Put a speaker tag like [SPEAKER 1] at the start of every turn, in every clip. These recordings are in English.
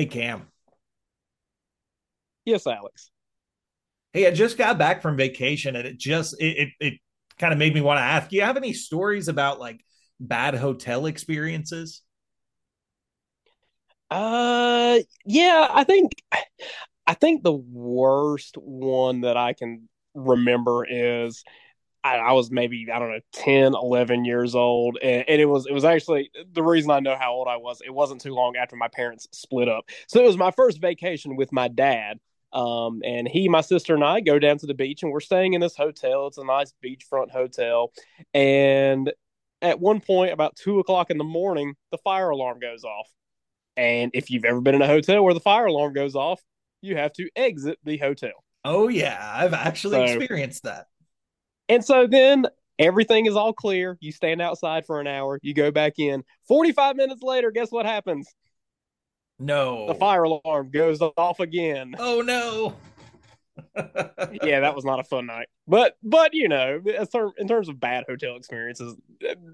[SPEAKER 1] Hey, Cam.
[SPEAKER 2] Yes, Alex.
[SPEAKER 1] Hey, I just got back from vacation and it just it it, it kind of made me want to ask, do you have any stories about like bad hotel experiences?
[SPEAKER 2] Uh yeah, I think I think the worst one that I can remember is I, I, was maybe I don't know 10, 11 years old, and, and, it was it was actually the reason I know how old I was. It wasn't too long after my parents split up, so it was my first vacation with my dad. Um, and he, my sister, and I go down to the beach, and we're staying in this hotel. It's a nice beachfront hotel, and at one point, about two o'clock in the morning, the fire alarm goes off. And if you've ever been in a hotel where the fire alarm goes off, you have to exit the hotel.
[SPEAKER 1] Oh yeah, I've actually so, experienced that.
[SPEAKER 2] And so then everything is all clear. You stand outside for an hour, you go back in. 45 minutes later, guess what happens?
[SPEAKER 1] No.
[SPEAKER 2] The fire alarm goes off again.
[SPEAKER 1] Oh no.
[SPEAKER 2] yeah, that was not a fun night. But but you know, in terms of bad hotel experiences,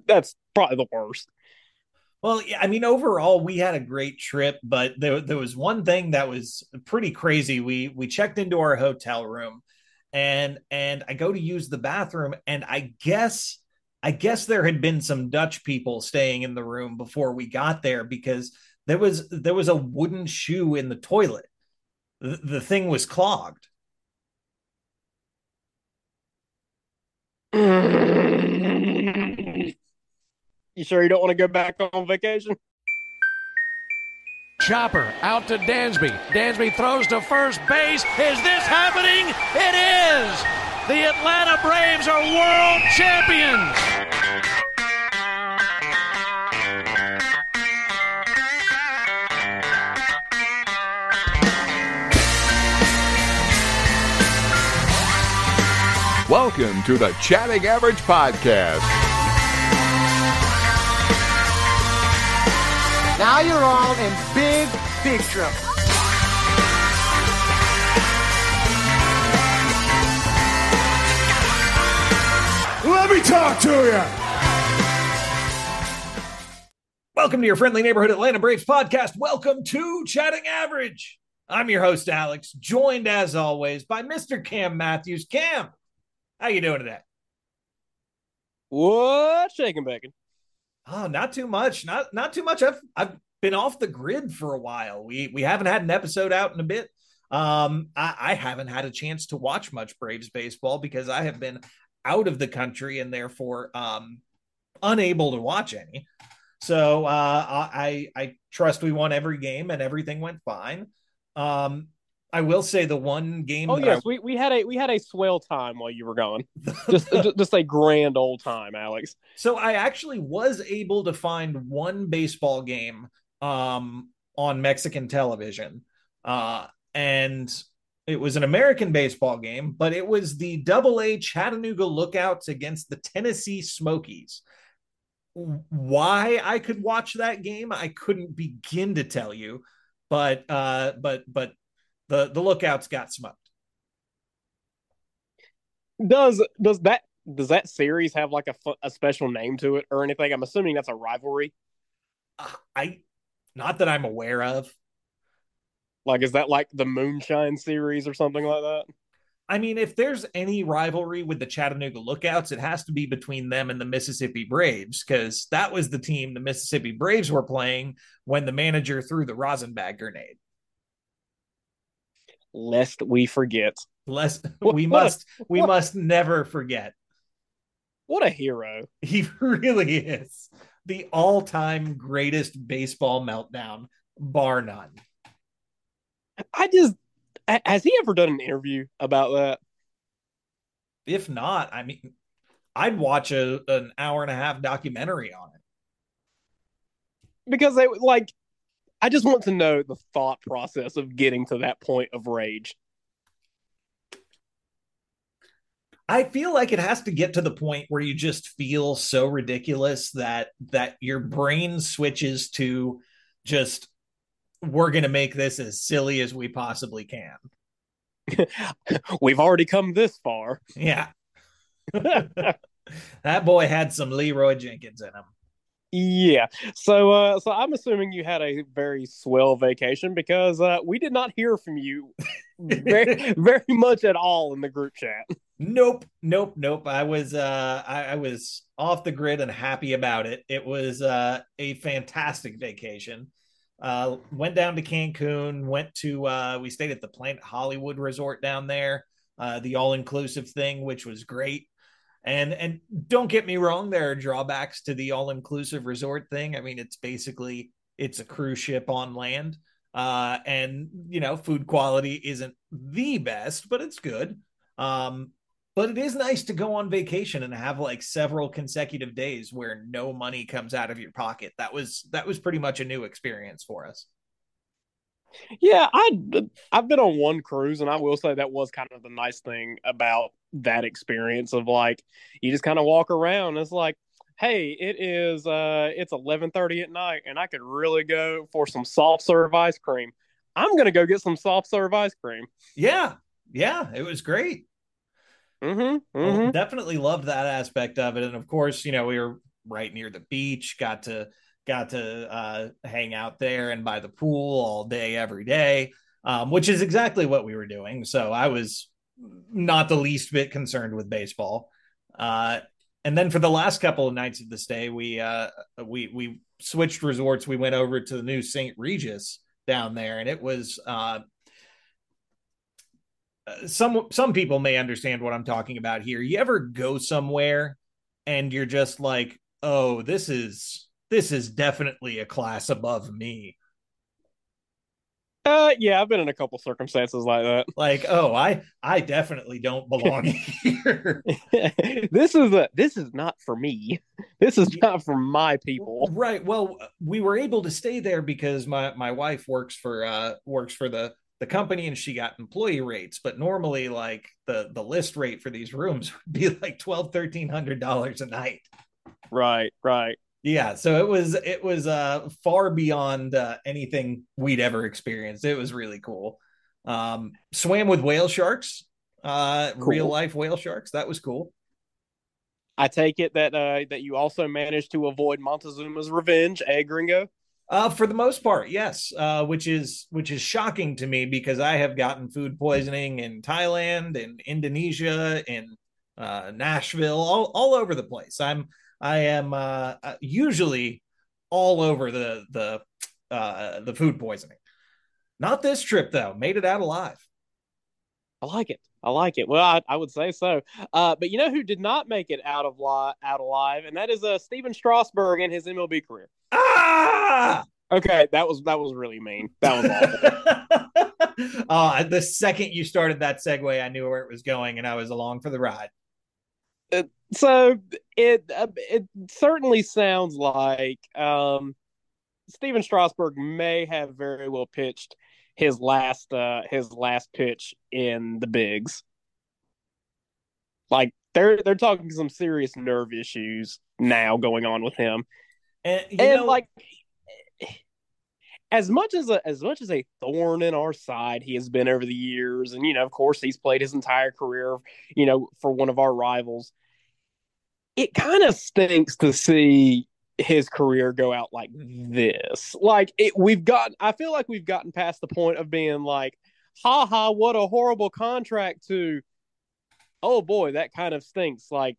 [SPEAKER 2] that's probably the worst.
[SPEAKER 1] Well, yeah, I mean, overall, we had a great trip, but there, there was one thing that was pretty crazy. We we checked into our hotel room, and and I go to use the bathroom and I guess I guess there had been some Dutch people staying in the room before we got there because there was there was a wooden shoe in the toilet. The, the thing was clogged.
[SPEAKER 2] You sure you don't want to go back on vacation?
[SPEAKER 3] Chopper out to Dansby. Dansby throws to first base. Is this happening? It is! The Atlanta Braves are world champions!
[SPEAKER 4] Welcome to the Chatting Average Podcast.
[SPEAKER 5] Now you're all in big, big trouble.
[SPEAKER 6] Let me talk to you.
[SPEAKER 1] Welcome to your friendly neighborhood Atlanta Braves podcast. Welcome to Chatting Average. I'm your host Alex, joined as always by Mr. Cam Matthews. Cam, how you doing today?
[SPEAKER 2] What shaking bacon?
[SPEAKER 1] Oh, not too much. Not not too much. I've I've been off the grid for a while. We we haven't had an episode out in a bit. Um, I, I haven't had a chance to watch much Braves baseball because I have been out of the country and therefore um unable to watch any. So uh, I I trust we won every game and everything went fine. Um, I will say the one game.
[SPEAKER 2] Oh yes, I... we, we had a we had a swell time while you were gone. just just a grand old time, Alex.
[SPEAKER 1] So I actually was able to find one baseball game um, on Mexican television, uh, and it was an American baseball game, but it was the Double A Chattanooga Lookouts against the Tennessee Smokies. Why I could watch that game, I couldn't begin to tell you, but uh, but but the the lookouts got smoked.
[SPEAKER 2] Does does that does that series have like a a special name to it or anything? I'm assuming that's a rivalry.
[SPEAKER 1] Uh, I not that I'm aware of.
[SPEAKER 2] Like, is that like the Moonshine series or something like that?
[SPEAKER 1] I mean, if there's any rivalry with the Chattanooga Lookouts, it has to be between them and the Mississippi Braves because that was the team the Mississippi Braves were playing when the manager threw the rosin grenade
[SPEAKER 2] lest we forget.
[SPEAKER 1] Lest we must we what? must never forget.
[SPEAKER 2] What a hero.
[SPEAKER 1] He really is. The all-time greatest baseball meltdown, bar none.
[SPEAKER 2] I just has he ever done an interview about that?
[SPEAKER 1] If not, I mean I'd watch a an hour and a half documentary on it.
[SPEAKER 2] Because they like I just want to know the thought process of getting to that point of rage.
[SPEAKER 1] I feel like it has to get to the point where you just feel so ridiculous that that your brain switches to just we're going to make this as silly as we possibly can.
[SPEAKER 2] We've already come this far.
[SPEAKER 1] Yeah. that boy had some Leeroy Jenkins in him.
[SPEAKER 2] Yeah. So uh so I'm assuming you had a very swell vacation because uh we did not hear from you very very much at all in the group chat.
[SPEAKER 1] Nope, nope, nope. I was uh I, I was off the grid and happy about it. It was uh a fantastic vacation. Uh went down to Cancun, went to uh we stayed at the Planet Hollywood Resort down there, uh the all-inclusive thing, which was great. And and don't get me wrong, there are drawbacks to the all-inclusive resort thing. I mean, it's basically it's a cruise ship on land. Uh and you know, food quality isn't the best, but it's good. Um, but it is nice to go on vacation and have like several consecutive days where no money comes out of your pocket. That was that was pretty much a new experience for us.
[SPEAKER 2] Yeah, I I've been on one cruise and I will say that was kind of the nice thing about that experience of like you just kind of walk around it's like hey, it is uh it's 11:30 at night and I could really go for some soft serve ice cream. I'm going to go get some soft serve ice cream.
[SPEAKER 1] Yeah. Yeah, it was great.
[SPEAKER 2] Mm-hmm, mm-hmm.
[SPEAKER 1] Well, definitely loved that aspect of it, and of course, you know, we were right near the beach. Got to got to uh, hang out there and by the pool all day, every day, um, which is exactly what we were doing. So I was not the least bit concerned with baseball. Uh, and then for the last couple of nights of the stay, we uh, we we switched resorts. We went over to the new St. Regis down there, and it was uh, some some people may understand what I'm talking about here. You ever go somewhere and you're just like, "Oh, this is this is definitely a class above me."
[SPEAKER 2] Uh yeah, I've been in a couple circumstances like that.
[SPEAKER 1] Like, "Oh, I I definitely don't belong here."
[SPEAKER 2] this is a this is not for me. This is not for my people.
[SPEAKER 1] Right. Well, we were able to stay there because my my wife works for uh works for the the company and she got employee rates but normally like the the list rate for these rooms would be like 12 1300 dollars a night
[SPEAKER 2] right right
[SPEAKER 1] yeah so it was it was uh far beyond uh, anything we'd ever experienced it was really cool um swam with whale sharks uh cool. real life whale sharks that was cool
[SPEAKER 2] i take it that uh that you also managed to avoid montezuma's revenge eh gringo
[SPEAKER 1] uh, for the most part, yes. Uh, which is which is shocking to me because I have gotten food poisoning in Thailand and Indonesia and uh, Nashville, all all over the place. I'm I am uh, uh, usually all over the the uh, the food poisoning. Not this trip though. Made it out alive.
[SPEAKER 2] I like it. I like it. Well, I, I would say so. Uh, but you know who did not make it out of li- out alive, and that is uh, Stephen Strasburg and his MLB career.
[SPEAKER 1] Ah.
[SPEAKER 2] Okay, that was that was really mean. That was
[SPEAKER 1] awful. uh, the second you started that segue, I knew where it was going, and I was along for the ride.
[SPEAKER 2] So it uh, it certainly sounds like um, Stephen Strasburg may have very well pitched his last uh his last pitch in the bigs. Like they're they're talking some serious nerve issues now going on with him.
[SPEAKER 1] And, and know,
[SPEAKER 2] like as much as a as much as a thorn in our side he has been over the years and you know of course he's played his entire career you know for one of our rivals it kind of stinks to see his career go out like this. Like it, we've gotten, I feel like we've gotten past the point of being like, ha ha, what a horrible contract to, oh boy, that kind of stinks. Like,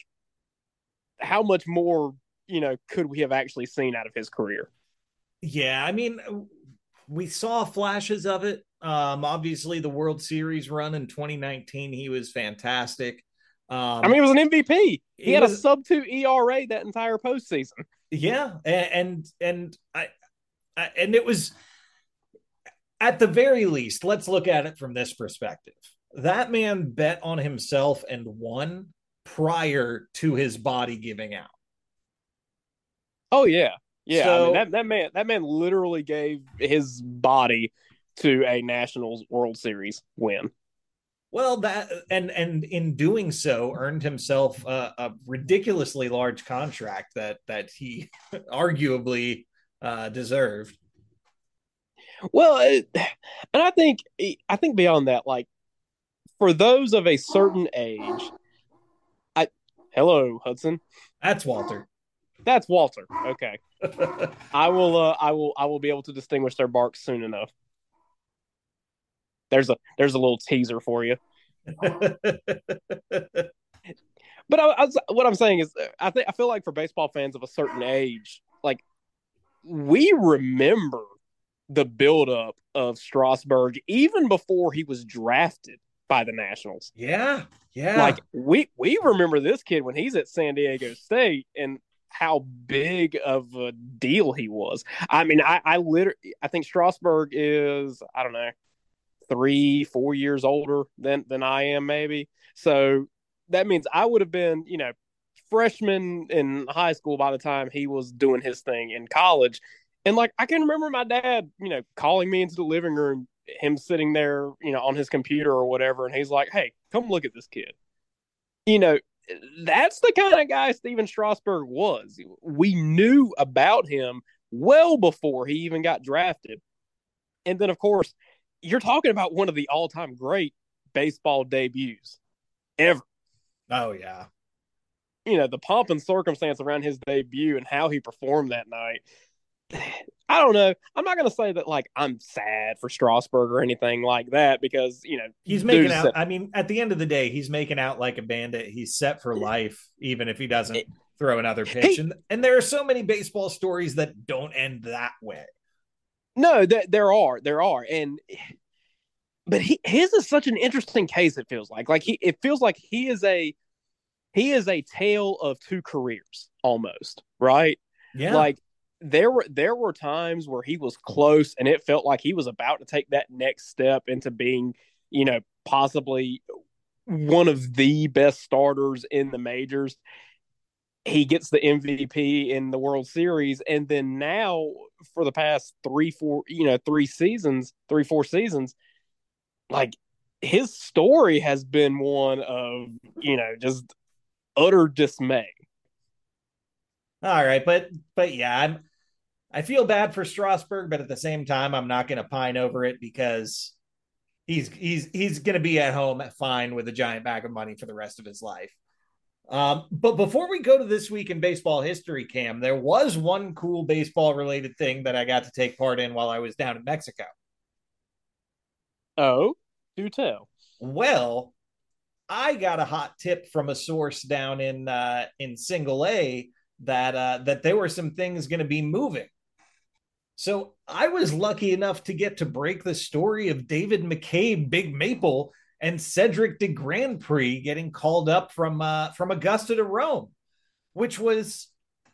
[SPEAKER 2] how much more, you know, could we have actually seen out of his career?
[SPEAKER 1] Yeah, I mean, we saw flashes of it. Um, obviously, the World Series run in 2019, he was fantastic.
[SPEAKER 2] Um, I mean, he was an MVP. He, he had was, a sub two ERA that entire postseason.
[SPEAKER 1] Yeah, and and I, I and it was at the very least. Let's look at it from this perspective. That man bet on himself and won prior to his body giving out.
[SPEAKER 2] Oh yeah, yeah. So, I mean, that that man that man literally gave his body to a Nationals World Series win.
[SPEAKER 1] Well, that and and in doing so, earned himself a, a ridiculously large contract that that he arguably uh, deserved.
[SPEAKER 2] Well, and I think I think beyond that, like for those of a certain age, I hello Hudson.
[SPEAKER 1] That's Walter.
[SPEAKER 2] That's Walter. Okay. I will uh I will I will be able to distinguish their barks soon enough. There's a there's a little teaser for you. But I, I what I'm saying is, uh, I think I feel like for baseball fans of a certain age, like we remember the buildup of Strasburg even before he was drafted by the Nationals.
[SPEAKER 1] yeah, yeah.
[SPEAKER 2] Like we we remember this kid when he's at San Diego State and how big of a deal he was. I mean, I I literally I think Strasburg is I don't know three four years older than than I am maybe. So that means I would have been you know freshman in high school by the time he was doing his thing in college. And like I can remember my dad, you know, calling me into the living room, him sitting there, you know, on his computer or whatever, and he's like, "Hey, come look at this kid." You know, that's the kind of guy Stephen Strasburg was. We knew about him well before he even got drafted. And then, of course, you're talking about one of the all-time great baseball debuts ever.
[SPEAKER 1] oh yeah.
[SPEAKER 2] you know the pomp and circumstance around his debut and how he performed that night. I don't know. I'm not going to say that like I'm sad for Strasburg or anything like that because you know
[SPEAKER 1] He's making out.
[SPEAKER 2] set-
[SPEAKER 1] I mean, at the end of the day, he's making out like a bandit. He's set for life, even if he doesn't throw another pitch.
[SPEAKER 2] Hey.
[SPEAKER 1] And and there are so many baseball stories that don't end that way.
[SPEAKER 2] No, th- there are, there are, and but he his is such an interesting case. It feels like, like he, it feels like he is a he is a tale of two careers almost, right?
[SPEAKER 1] Yeah.
[SPEAKER 2] Like there were there were times where he was close, and it felt like he was about to take that next step into being, you know, possibly one of the best starters in the majors. He gets the MVP in the World Series, and then now for the past three, four, you know, three seasons, three, four seasons, like his story has been one of, you know, just utter dismay.
[SPEAKER 1] All right, but but yeah, I'm I feel bad for Strasburg, but at the same time, I'm not going to pine over it because he's he's he's going to be at home fine with a giant bag of money for the rest of his life. Um, but before we go to this week in baseball history, Cam, there was one cool baseball related thing that I got to take part in while I was down in Mexico.
[SPEAKER 2] Oh, do tell.
[SPEAKER 1] Well, I got a hot tip from a source down in uh, in Single A that uh, that there were some things going to be moving. So I was lucky enough to get to break the story of David McCabe, Big Maple, and Cedric De Grandpre getting called up from uh, from Augusta to Rome, which was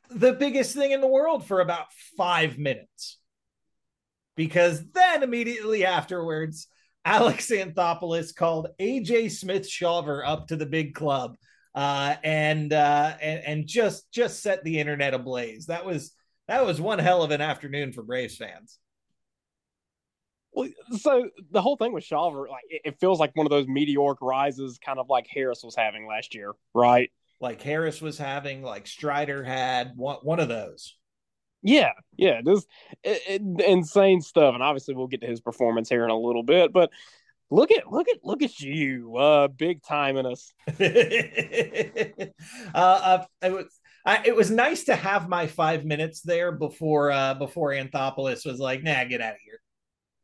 [SPEAKER 1] the biggest thing in the world for about five minutes. Because then immediately afterwards, Alex Anthopoulos called AJ Smith Shawver up to the big club uh, and, uh, and and just just set the internet ablaze. That was that was one hell of an afternoon for Braves fans.
[SPEAKER 2] Well, so the whole thing with Shawver, like it, it feels like one of those meteoric rises, kind of like Harris was having last year, right?
[SPEAKER 1] Like Harris was having, like Strider had one one of those.
[SPEAKER 2] Yeah, yeah, just it, it, insane stuff, and obviously we'll get to his performance here in a little bit. But look at look at look at you, uh, big time in us.
[SPEAKER 1] uh, uh, it was I, it was nice to have my five minutes there before uh, before Anthopoulos was like, "Nah, get out of here."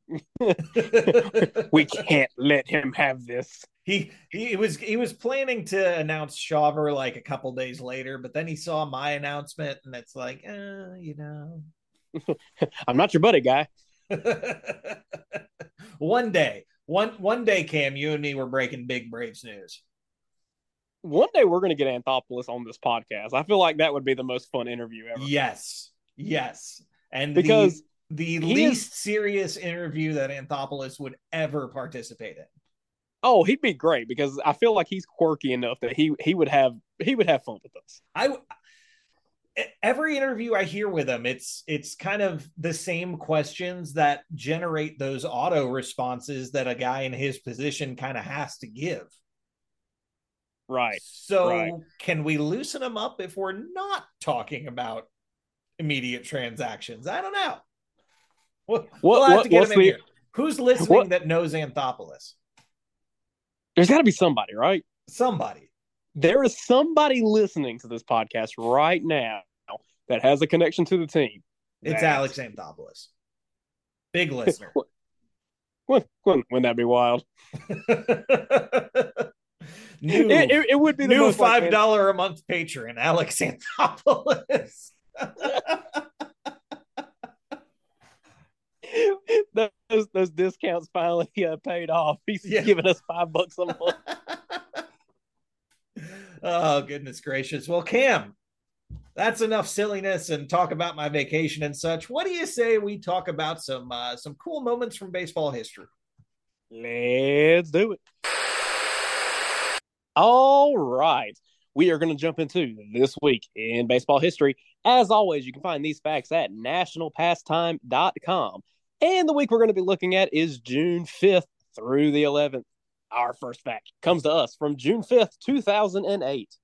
[SPEAKER 2] we can't let him have this.
[SPEAKER 1] he he was he was planning to announce Shawver like a couple days later, but then he saw my announcement, and it's like, uh, you know,
[SPEAKER 2] I'm not your buddy, guy.
[SPEAKER 1] one day, one one day, Cam, you and me were breaking big Braves news.
[SPEAKER 2] One day we're going to get Anthopoulos on this podcast. I feel like that would be the most fun interview ever.
[SPEAKER 1] Yes, yes, and
[SPEAKER 2] Because
[SPEAKER 1] the, the
[SPEAKER 2] he
[SPEAKER 1] least serious interview that Anthopoulos would ever participate in.
[SPEAKER 2] Oh, he'd be great because I feel like he's quirky enough that he he would have he would have fun with us.
[SPEAKER 1] I every interview I hear with him, it's it's kind of the same questions that generate those auto responses that a guy in his position kind of has to give.
[SPEAKER 2] Right.
[SPEAKER 1] So
[SPEAKER 2] right.
[SPEAKER 1] can we loosen him up if we're not talking about immediate transactions? I don't know. We'll, we'll have
[SPEAKER 2] what-
[SPEAKER 1] to get him in
[SPEAKER 2] the-
[SPEAKER 1] here. Who's listening
[SPEAKER 2] what-
[SPEAKER 1] that knows Anthopoulos?
[SPEAKER 2] There's got to be somebody, right?
[SPEAKER 1] Somebody.
[SPEAKER 2] There is somebody listening to this podcast right now that has a connection to the team.
[SPEAKER 1] It's Alex Anthopoulos. Big listener.
[SPEAKER 2] Wouldn't, wouldn't, that be wild?
[SPEAKER 1] new
[SPEAKER 2] It, it, it would be the
[SPEAKER 1] new
[SPEAKER 2] most
[SPEAKER 1] five dollar a month patron, Alex Anthopoulos.
[SPEAKER 2] those those discounts finally uh, paid off. He's
[SPEAKER 1] Yeah.
[SPEAKER 2] giving us five bucks a month.
[SPEAKER 1] oh goodness gracious. Well, Cam, that's enough silliness and talk about my vacation and such. What do you say we talk about some uh, some cool moments from baseball history?
[SPEAKER 2] Let's do it. All right. We are going to jump into this week in baseball history. As always, you can find these facts at nationalpastime.com. And the week we're going to be looking at is June 5th through the 11th. Our first fact comes to us from June 5th, 2008.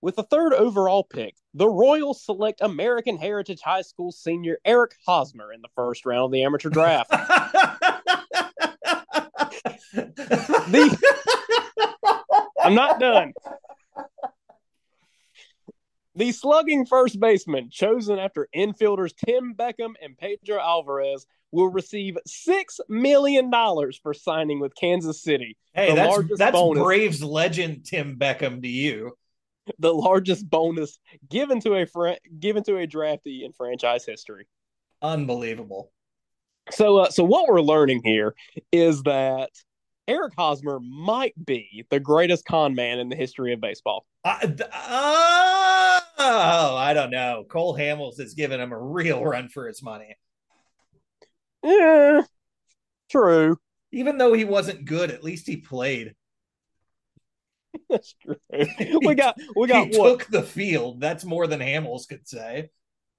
[SPEAKER 2] With the third overall pick, the Royals select American Heritage High School senior Eric Hosmer in the first round of the amateur draft. I'm not done. The slugging first baseman, chosen after infielders Tim Beckham and Pedro Alvarez, will receive $6 million for signing with Kansas City,
[SPEAKER 1] hey,
[SPEAKER 2] The
[SPEAKER 1] that's that's
[SPEAKER 2] bonus.
[SPEAKER 1] Braves legend Tim Beckham to you.
[SPEAKER 2] the largest bonus given to a fr- given to a draftee in franchise history.
[SPEAKER 1] Unbelievable.
[SPEAKER 2] So, uh, so what we're learning here is that Eric Hosmer might be the greatest con man in the history of baseball.
[SPEAKER 1] I, th- oh, I don't know. Cole Hamels has given him a real run for his money.
[SPEAKER 2] Yeah, true.
[SPEAKER 1] Even though he wasn't good, at least he played.
[SPEAKER 2] That's true. we got we got
[SPEAKER 1] he
[SPEAKER 2] what
[SPEAKER 1] took the field. That's more than Hamels could say.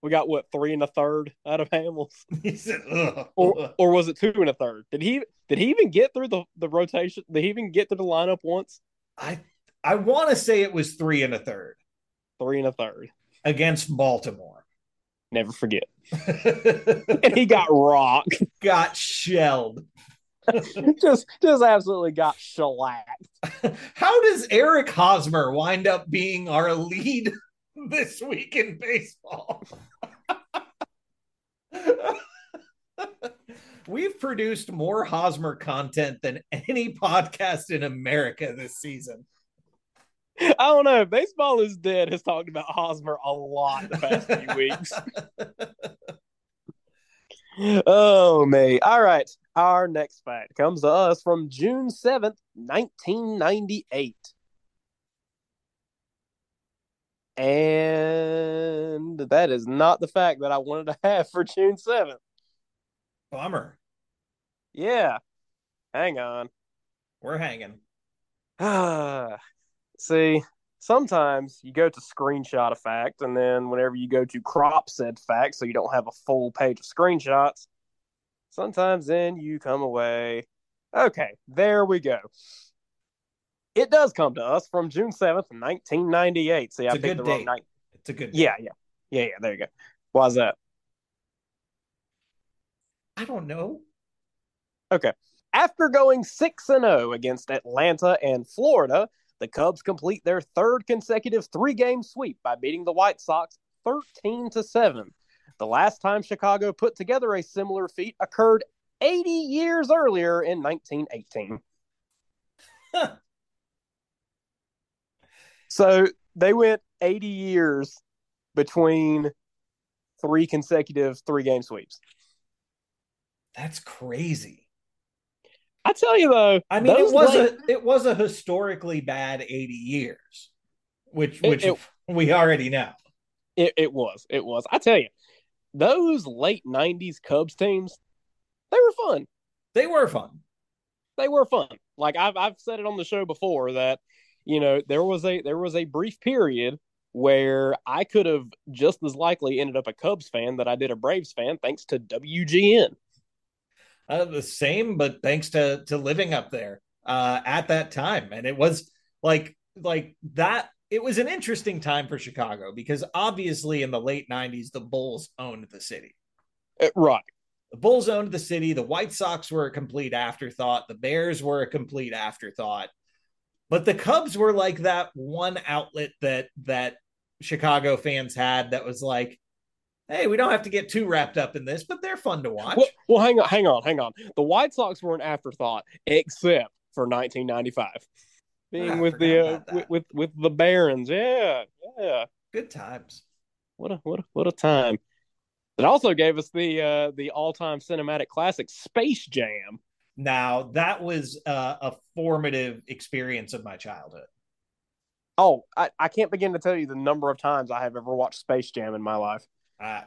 [SPEAKER 2] we got what three and a third out of Hamels,
[SPEAKER 1] He said, Ugh.
[SPEAKER 2] or or was it two and a third? Did he did he even get through the the rotation? Did he even get through the lineup once?
[SPEAKER 1] I I want to say it was three and a third
[SPEAKER 2] Three and a third.
[SPEAKER 1] against Baltimore.
[SPEAKER 2] Never forget. And he got rocked.
[SPEAKER 1] got shelled.
[SPEAKER 2] just just absolutely got shellacked.
[SPEAKER 1] How does Eric Hosmer wind up being our lead this week in baseball? We've produced more Hosmer content than any podcast in America this season.
[SPEAKER 2] I don't know. Baseball is dead has talked about Hosmer a lot the past few weeks. Oh me. All right. Our next fact comes to us from June 7th, 1998. And that is not the fact that I wanted to have for June 7th.
[SPEAKER 1] Bummer.
[SPEAKER 2] Yeah. Hang on.
[SPEAKER 1] We're hanging.
[SPEAKER 2] Ah, see, sometimes you go to screenshot a fact, and then whenever you go to crop said fact, so you don't have a full page of screenshots, sometimes then you come away. Okay, there we go. It does come to us from June 7th, 1998. See, I
[SPEAKER 1] It's a
[SPEAKER 2] picked
[SPEAKER 1] good
[SPEAKER 2] the wrong
[SPEAKER 1] date.
[SPEAKER 2] night.
[SPEAKER 1] It's a good
[SPEAKER 2] Yeah, yeah. Yeah, yeah, there you go. Why's that?
[SPEAKER 1] I don't know. Okay.
[SPEAKER 2] After going 6 and 0 against Atlanta and Florida, the Cubs complete their third consecutive three-game sweep by beating the White Sox 13 to 7. The last time Chicago put together a similar feat occurred 80 years earlier in 1918. So, they went 80 years between three consecutive three-game sweeps.
[SPEAKER 1] That's crazy.
[SPEAKER 2] I tell you though,
[SPEAKER 1] I mean, it was
[SPEAKER 2] late-
[SPEAKER 1] a it was a historically bad 80 years, which
[SPEAKER 2] It-
[SPEAKER 1] which
[SPEAKER 2] it-
[SPEAKER 1] we already know.
[SPEAKER 2] It, it was. It was. I tell you, those late '90s Cubs teams, they were fun.
[SPEAKER 1] They were fun.
[SPEAKER 2] They were fun. Like I've I've said it on the show before that you know there was a there was a brief period where I could have just as likely ended up a Cubs fan that I did a Braves fan thanks to WGN.
[SPEAKER 1] Uh, the same, but thanks to to living up there uh, at that time, and it was like like that. It was an interesting time for Chicago because obviously in the late 90s, the Bulls owned the city.
[SPEAKER 2] Uh, Right.
[SPEAKER 1] The Bulls owned the city. The White Sox were a complete afterthought. The Bears were a complete afterthought. But the Cubs were like that one outlet that that Chicago fans had that was like, Hey, we don't have to get too wrapped up in this, but they're fun to watch.
[SPEAKER 2] Well, well, hang on, hang on, hang on. The White Sox were an afterthought, except for 1995, being
[SPEAKER 1] I
[SPEAKER 2] with the uh, with, with with the Barons. Yeah, yeah.
[SPEAKER 1] Good times.
[SPEAKER 2] What a what a, what a time. It also gave us the uh, the all time cinematic classic Space Jam.
[SPEAKER 1] Now that was uh, a formative experience of my childhood.
[SPEAKER 2] Oh, I, I can't begin to tell you the number of times I have ever watched Space Jam in my life.
[SPEAKER 1] Uh,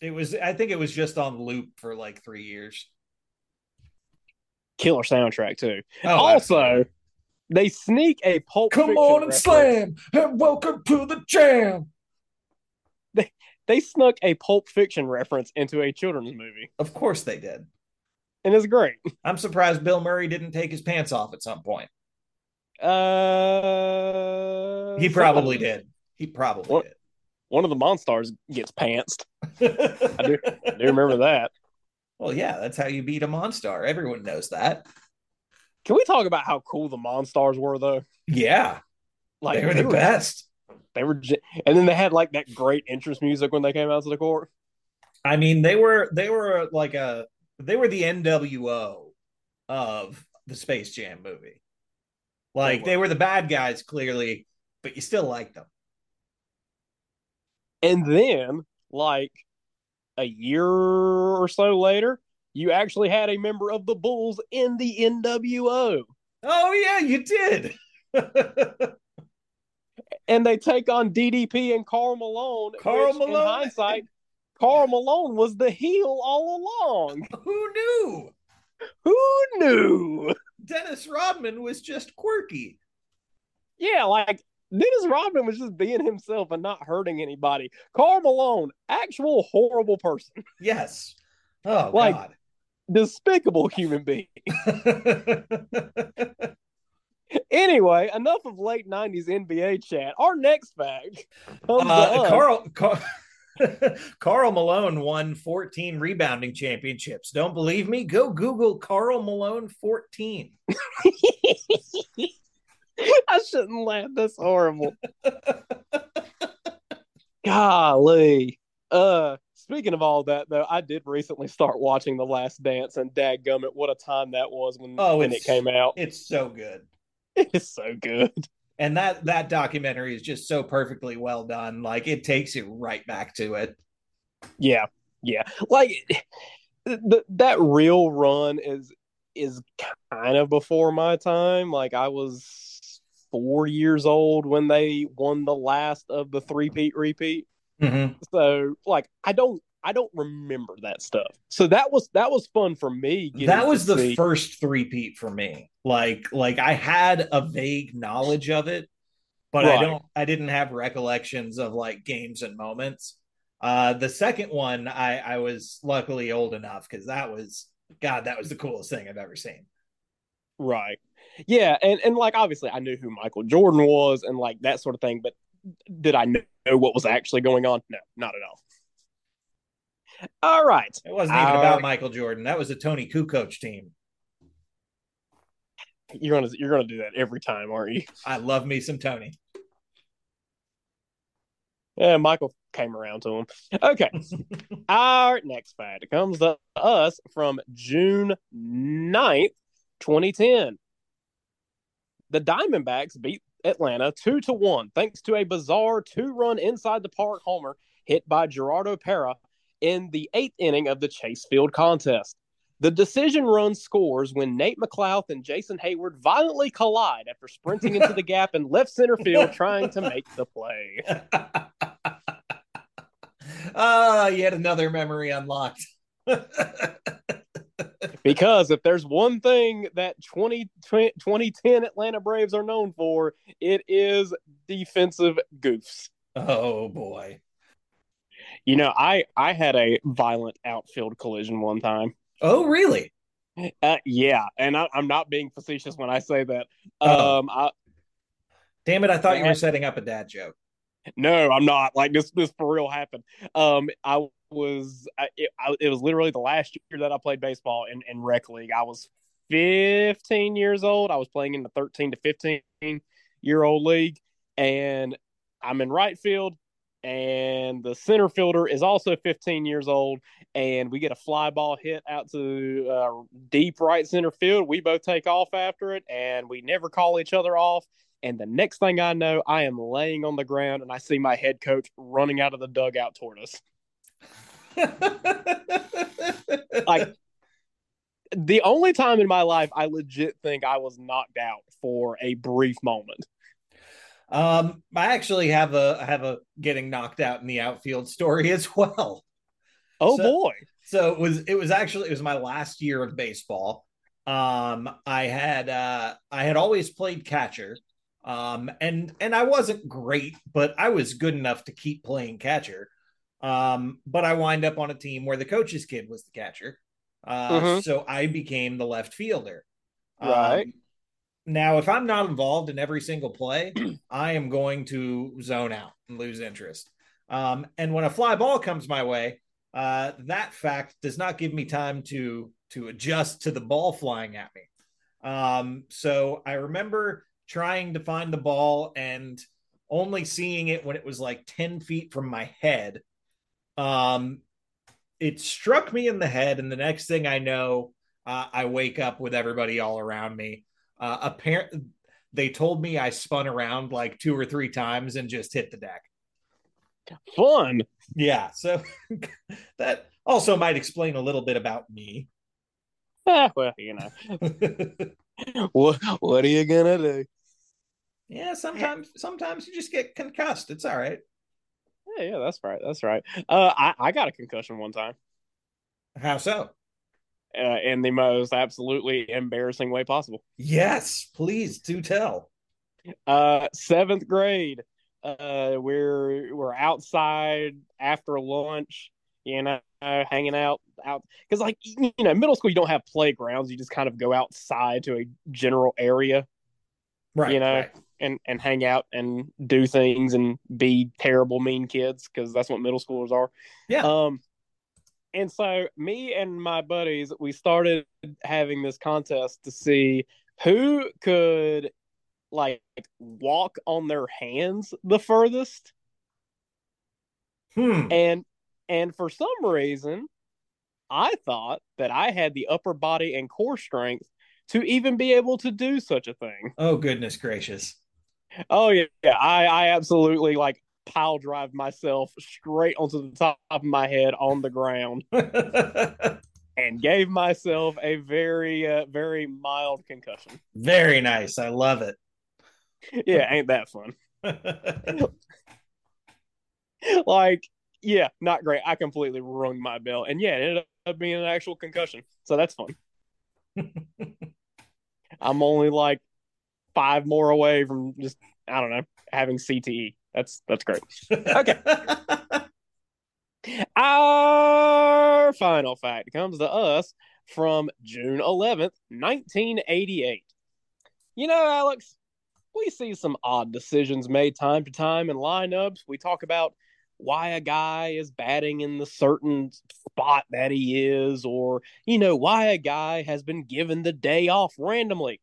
[SPEAKER 1] it was, I think it was just on loop for like three years.
[SPEAKER 2] Killer soundtrack too.
[SPEAKER 1] Oh,
[SPEAKER 2] also,
[SPEAKER 1] absolutely.
[SPEAKER 2] they sneak a Pulp
[SPEAKER 6] Come
[SPEAKER 2] Fiction
[SPEAKER 6] on and
[SPEAKER 2] reference.
[SPEAKER 6] slam, and welcome to the jam.
[SPEAKER 2] They they snuck a Pulp Fiction reference into a children's movie,
[SPEAKER 1] of course they did.
[SPEAKER 2] and it's great.
[SPEAKER 1] I'm surprised Bill Murray didn't take his pants off at some point.
[SPEAKER 2] Uh,
[SPEAKER 1] He probably did. He probably
[SPEAKER 2] What? One of the Monstars gets pantsed. I do, I do remember that.
[SPEAKER 1] well, yeah, that's how you beat a Monstar. Everyone knows that.
[SPEAKER 2] Can we talk about how cool the Monstars were, though?
[SPEAKER 1] Yeah,
[SPEAKER 2] Like
[SPEAKER 1] they were the best.
[SPEAKER 2] They were, and then they had like that great entrance music when they came out to the court.
[SPEAKER 1] I mean, they were they were like a they were the NWO of the Space Jam movie. Like
[SPEAKER 2] They
[SPEAKER 1] they were the bad guys, clearly, but you still liked them.
[SPEAKER 2] And then, like a year or so later, you actually had a member of the Bulls in the NWO,
[SPEAKER 1] Oh yeah, you did.
[SPEAKER 2] and they take on DDP and Karl Malone.
[SPEAKER 1] Karl
[SPEAKER 2] which, In hindsight, Karl Malone was the heel all along.
[SPEAKER 1] Who knew?
[SPEAKER 2] Who knew?
[SPEAKER 1] Dennis Rodman was just quirky.
[SPEAKER 2] Yeah, like Dennis Rodman was just being himself and not hurting anybody. Karl Malone, actual horrible person,
[SPEAKER 1] Yes. Oh
[SPEAKER 2] Like-
[SPEAKER 1] God.
[SPEAKER 2] despicable human being. Anyway, enough of late '90s NBA chat. Our next fact
[SPEAKER 1] uh. Karl, Karl Karl Malone won 14 rebounding championships. Don't believe me? Go Google Karl Malone 14.
[SPEAKER 2] I shouldn't laugh. That's horrible. Golly. Uh, speaking of all that, though, I did recently start watching The Last Dance, and dadgummit, what a time that was when,
[SPEAKER 1] Oh,
[SPEAKER 2] when it came out.
[SPEAKER 1] It's so good.
[SPEAKER 2] It's so good.
[SPEAKER 1] And that that documentary is just so perfectly well done. Like it takes you right back to it.
[SPEAKER 2] Yeah, yeah. Like the, that real run is is kind of before my time. Like I was four years old when they won the last of the three peat repeat.
[SPEAKER 1] Mm-hmm.
[SPEAKER 2] So like I don't I don't remember that stuff. So that was that was fun for me.
[SPEAKER 1] That was the
[SPEAKER 2] see-
[SPEAKER 1] first three-peat for me. Like like I had a vague knowledge of it, but I don't I didn't have recollections of like games and moments. Uh the second one I I was luckily old enough because that was God, that was the coolest thing I've ever seen.
[SPEAKER 2] Right. Yeah, and and like obviously I knew who Michael Jordan was and like that sort of thing, but did I know what was actually going on? No, not at all. All right.
[SPEAKER 1] It wasn't even
[SPEAKER 2] Our-
[SPEAKER 1] about Michael Jordan. That was a Toni Kukoc team.
[SPEAKER 2] You're gonna you're gonna do that every time, aren't you?
[SPEAKER 1] I love me some Toni.
[SPEAKER 2] Yeah, Michael came around to him. Okay. Our next fact comes to us from June 9th, 2010. The Diamondbacks beat Atlanta 2 to 1 thanks to a bizarre two-run inside the park homer hit by Gerardo Parra in the 8th inning of the Chase Field contest. The decision run scores when Nate McLouth and Jason Heyward violently collide after sprinting into the gap in left center field trying to make the play.
[SPEAKER 1] Ah, yet another memory unlocked.
[SPEAKER 2] Because if there's one thing that 20, 2010 Atlanta Braves are known for, it is defensive goofs.
[SPEAKER 1] oh boy.
[SPEAKER 2] You know, I I had a violent outfield collision one time.
[SPEAKER 1] Oh really?
[SPEAKER 2] Uh, yeah, and I, I'm not being facetious when I say that.
[SPEAKER 1] Oh.
[SPEAKER 2] Um, I,
[SPEAKER 1] Damn it! I thought you were setting up a dad joke.
[SPEAKER 2] no, I'm not. Like this, this for real happened. Um, I was, it, I, it was literally the last year that I played baseball in in rec league. I was 15 years old. I was playing in the 13 to 15 year old league, and I'm in right field. and the center fielder is also 15 years old. And we get a fly ball hit out to uh, deep right center field. We both take off after it, and we never call each other off. And the next thing I know, I am laying on the ground and I see my head coach running out of the dugout toward us. like the only time in my life I legit think I was knocked out for a brief moment.
[SPEAKER 1] Um, I actually have a I have a getting knocked out in the outfield story as well.
[SPEAKER 2] Oh
[SPEAKER 1] So-
[SPEAKER 2] boy.
[SPEAKER 1] So it was it was actually it was my last year of baseball. Um, I had uh I had always played catcher. Um, and and I wasn't great, but I was good enough to keep playing catcher. Um, but I wind up on a team where the coach's kid was the catcher. Uh,
[SPEAKER 2] Mhm.
[SPEAKER 1] so I became the left fielder.
[SPEAKER 2] Right.
[SPEAKER 1] Um, now, if I'm not involved in every single play, I am going to zone out and lose interest. Um, and when a fly ball comes my way, uh, that fact does not give me time to to adjust to the ball flying at me. Um, so I remember trying to find the ball and only seeing it when it was like 10 feet from my head. Um, it struck me in the head, and the next thing I know, uh, I wake up with everybody all around me. Uh, apparently, they told me I spun around like two or three times and just hit the deck.
[SPEAKER 2] Fun.
[SPEAKER 1] Yeah, so that also might explain a little bit about me.
[SPEAKER 2] Well, you know. what what are you gonna do?
[SPEAKER 1] yeah, sometimes sometimes you just get concussed. It's all right.
[SPEAKER 2] Yeah, yeah, that's right. That's right. Uh I, I got a concussion one time.
[SPEAKER 1] How so?
[SPEAKER 2] Uh, in the most absolutely embarrassing way possible.
[SPEAKER 1] Yes, please do tell.
[SPEAKER 2] Uh seventh grade. Uh we're we're outside after lunch, you know, hanging out out because like you know, middle school you don't have playgrounds, you just kind of go outside to a general area
[SPEAKER 1] Right,
[SPEAKER 2] You know,
[SPEAKER 1] right.
[SPEAKER 2] And and hang out and do things and be terrible mean kids because that's what middle schoolers are.
[SPEAKER 1] Yeah.
[SPEAKER 2] Um and so me and my buddies we started having this contest to see who could like walk on their hands the furthest
[SPEAKER 1] Hmm.
[SPEAKER 2] and and for some reason I thought that I had the upper body and core strength to even be able to do such a thing.
[SPEAKER 1] Oh goodness gracious.
[SPEAKER 2] Oh yeah, yeah. I I absolutely like pile drive myself straight onto the top of my head on the ground and gave myself a very uh, very mild concussion.
[SPEAKER 1] Very nice. I love it.
[SPEAKER 2] Yeah, ain't that fun? Like, yeah, not great. I completely rung my bell, and yeah, it ended up being an actual concussion. So that's fun. I'm only like five more away from just I don't know having CTE. That's that's great.
[SPEAKER 1] okay.
[SPEAKER 2] Our final fact comes to us from June 11th, 1988. You know, Alex, we see some odd decisions made time to time in lineups. We talk about why a guy is batting in the certain spot that he is, or, you know, why a guy has been given the day off randomly.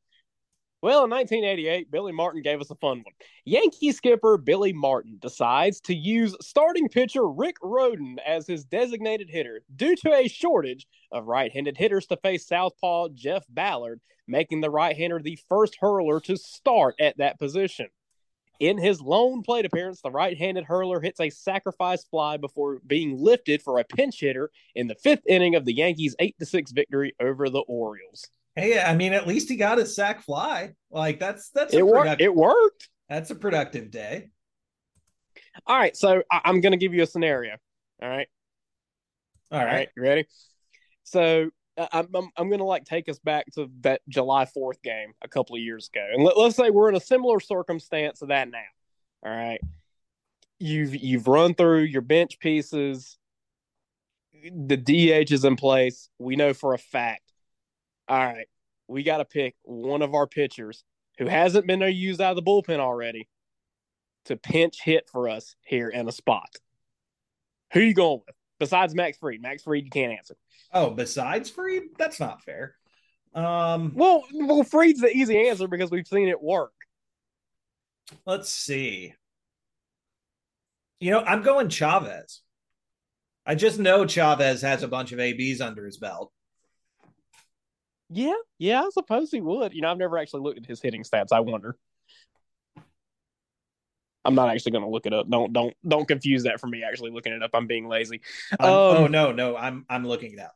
[SPEAKER 2] Well, in 1988, Billy Martin gave us a fun one. Yankee skipper Billy Martin decides to use starting pitcher Rick Rhoden as his designated hitter due to a shortage of right handed hitters to face Southpaw Jeff Ballard, making the right hander the first hurler to start at that position. In his lone plate appearance, the right handed hurler hits a sacrifice fly before being lifted for a pinch hitter in the fifth inning of the Yankees' 8 6 victory over the Orioles.
[SPEAKER 1] Hey, I mean, at least he got his sack fly. Like that's that's
[SPEAKER 2] It worked. It worked.
[SPEAKER 1] that's a productive day.
[SPEAKER 2] All right, so I- I'm going to give you a scenario. All right.
[SPEAKER 1] All right.
[SPEAKER 2] you ready? So uh, I'm I'm, I'm going to like take us back to that July 4th game a couple of years ago, and let, let's say we're in a similar circumstance to that now. All right, you've you've run through your bench pieces. The DH is in place. We know for a fact. All right, we got to pick one of our pitchers who hasn't been used out of the bullpen already to pinch hit for us here in a spot. Who you going with? Besides Max Fried, Max Fried, you can't answer.
[SPEAKER 1] Oh, besides Fried, that's not fair. Um,
[SPEAKER 2] Well, well, Fried's the easy answer because we've seen it work.
[SPEAKER 1] let's see. You know, I'm going Chavez. I just know Chavez has a bunch of ABs under his belt.
[SPEAKER 2] Yeah, yeah, I suppose he would. You know, I've never actually looked at his hitting stats. I wonder. I'm not actually going to look it up. Don't don't don't confuse that for me actually looking it up. I'm being lazy.
[SPEAKER 1] Um, oh no, no, I'm I'm looking it up.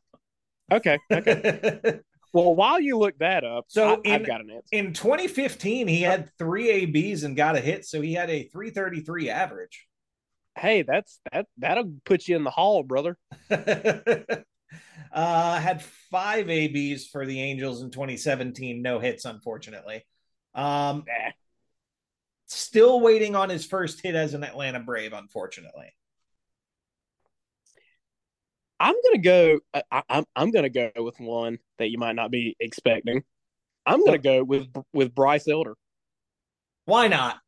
[SPEAKER 2] Okay, okay. well, while you look that up, so I, have got an answer.
[SPEAKER 1] In 2015, he had three ABs and got a hit, so he had a 333 average.
[SPEAKER 2] Hey, that's that that'll put you in the hall, brother.
[SPEAKER 1] uh, had five ABs for the Angels in 2017, no hits, unfortunately. Um. Still waiting on his first hit as an Atlanta Brave, unfortunately.
[SPEAKER 2] I'm gonna go. I, I'm I'm gonna go with one that you might not be expecting. I'm gonna go with with Bryce Elder.
[SPEAKER 1] Why not?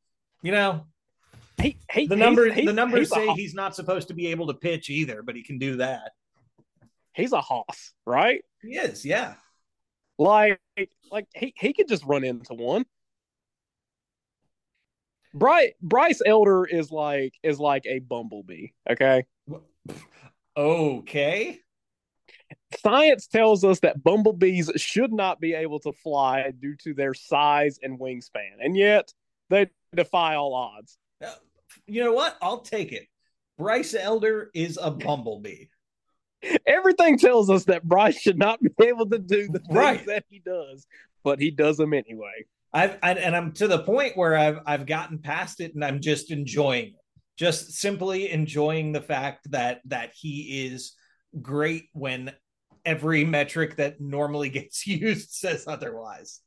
[SPEAKER 1] You know,
[SPEAKER 2] he, he,
[SPEAKER 1] the numbers the numbers say he's not supposed to be able to pitch either, but he can do that
[SPEAKER 2] he's a hoss, right?
[SPEAKER 1] He is, yeah.
[SPEAKER 2] Like, like he, he could just run into one. Bryce Bryce Elder is like is like a bumblebee. Okay.
[SPEAKER 1] Okay.
[SPEAKER 2] Science tells us that bumblebees should not be able to fly due to their size and wingspan, and yet they defy all odds.
[SPEAKER 1] You know what? I'll take it. Bryce Elder is a bumblebee.
[SPEAKER 2] Everything tells us that Bryce should not be able to do the things right. that he does, but he does them anyway.
[SPEAKER 1] I've I, and I'm to the point where I've I've gotten past it and I'm just enjoying it. Just simply enjoying the fact that that he is great when every metric that normally gets used says otherwise.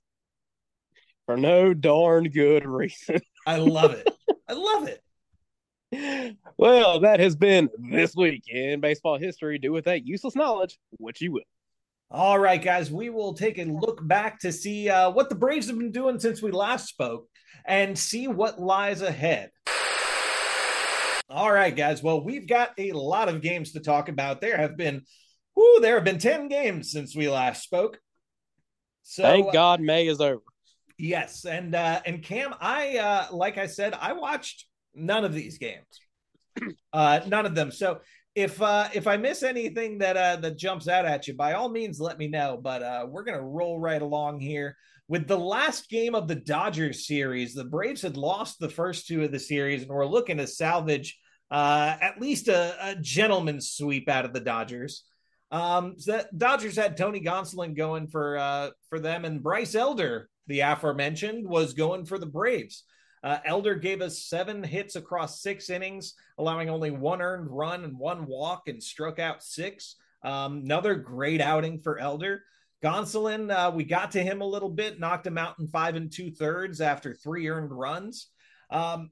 [SPEAKER 2] For no darn good reason.
[SPEAKER 1] I love it. I love it.
[SPEAKER 2] Well, that has been this week in baseball history. Do with that useless knowledge what you will.
[SPEAKER 1] All right, guys, we will take a look back to see uh, what the Braves have been doing since we last spoke and see what lies ahead. All right, guys. Well, we've got a lot of games to talk about. There have been, whoo, there have been 10 games since we last spoke.
[SPEAKER 2] So, Thank God May is over.
[SPEAKER 1] Yes, and uh, and Cam, I uh, like I said, I watched None of these games. Uh, none of them. So if uh, if I miss anything that uh, that jumps out at you, by all means, let me know. But uh, we're gonna roll right along here with the last game of the Dodgers series. The Braves had lost the first two of the series, and we're looking to salvage uh, at least a, a gentleman's sweep out of the Dodgers. Um, so that Dodgers had Tony Gonsolin going for uh, for them, and Bryce Elder, the aforementioned, was going for the Braves. Uh, Elder gave us seven hits across six innings, allowing only one earned run and one walk, and struck out six. Um, another great outing for Elder. Gonsolin, uh, we got to him a little bit, knocked him out in five and two thirds after three earned runs. Um,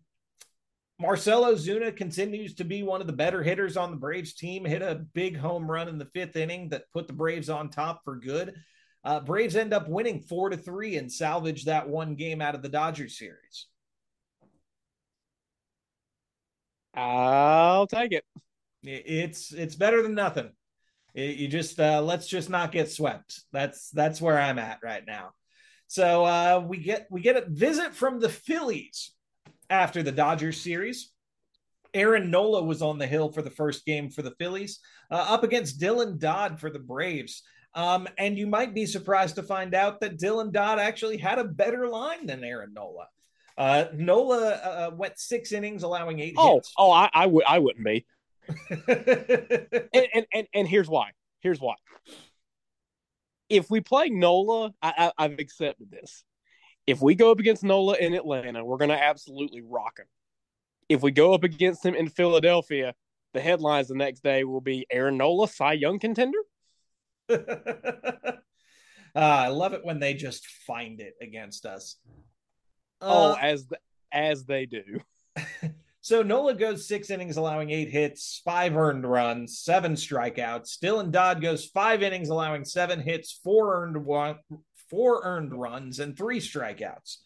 [SPEAKER 1] Marcell Ozuna continues to be one of the better hitters on the Braves team. Hit a big home run in the fifth inning that put the Braves on top for good. Uh, Braves end up winning four to three and salvage that one game out of the Dodgers series.
[SPEAKER 2] I'll take it.
[SPEAKER 1] It's it's better than nothing. You just uh, let's just not get swept. That's that's where I'm at right now. So uh, we get we get a visit from the Phillies after the Dodgers series. Aaron Nola was on the hill for the first game for the Phillies, uh, up against Dylan Dodd for the Braves. Um, and you might be surprised to find out that Dylan Dodd actually had a better line than Aaron Nola. Uh, Nola uh, went six innings, allowing eight.
[SPEAKER 2] Oh,
[SPEAKER 1] hits.
[SPEAKER 2] oh, I, I would, I wouldn't be. and, and, and and here's why. Here's why. If we play Nola, I, I, I've accepted this. If we go up against Nola in Atlanta, we're going to absolutely rock him. If we go up against him in Philadelphia, the headlines the next day will be Aaron Nola, Cy Young contender.
[SPEAKER 1] uh, I love it when they just find it against us.
[SPEAKER 2] Oh, uh, oh, as as they do.
[SPEAKER 1] so Nola goes six innings, allowing eight hits, five earned runs, seven strikeouts. Dylan Dodd goes five innings, allowing seven hits, four earned one, four earned runs, and three strikeouts.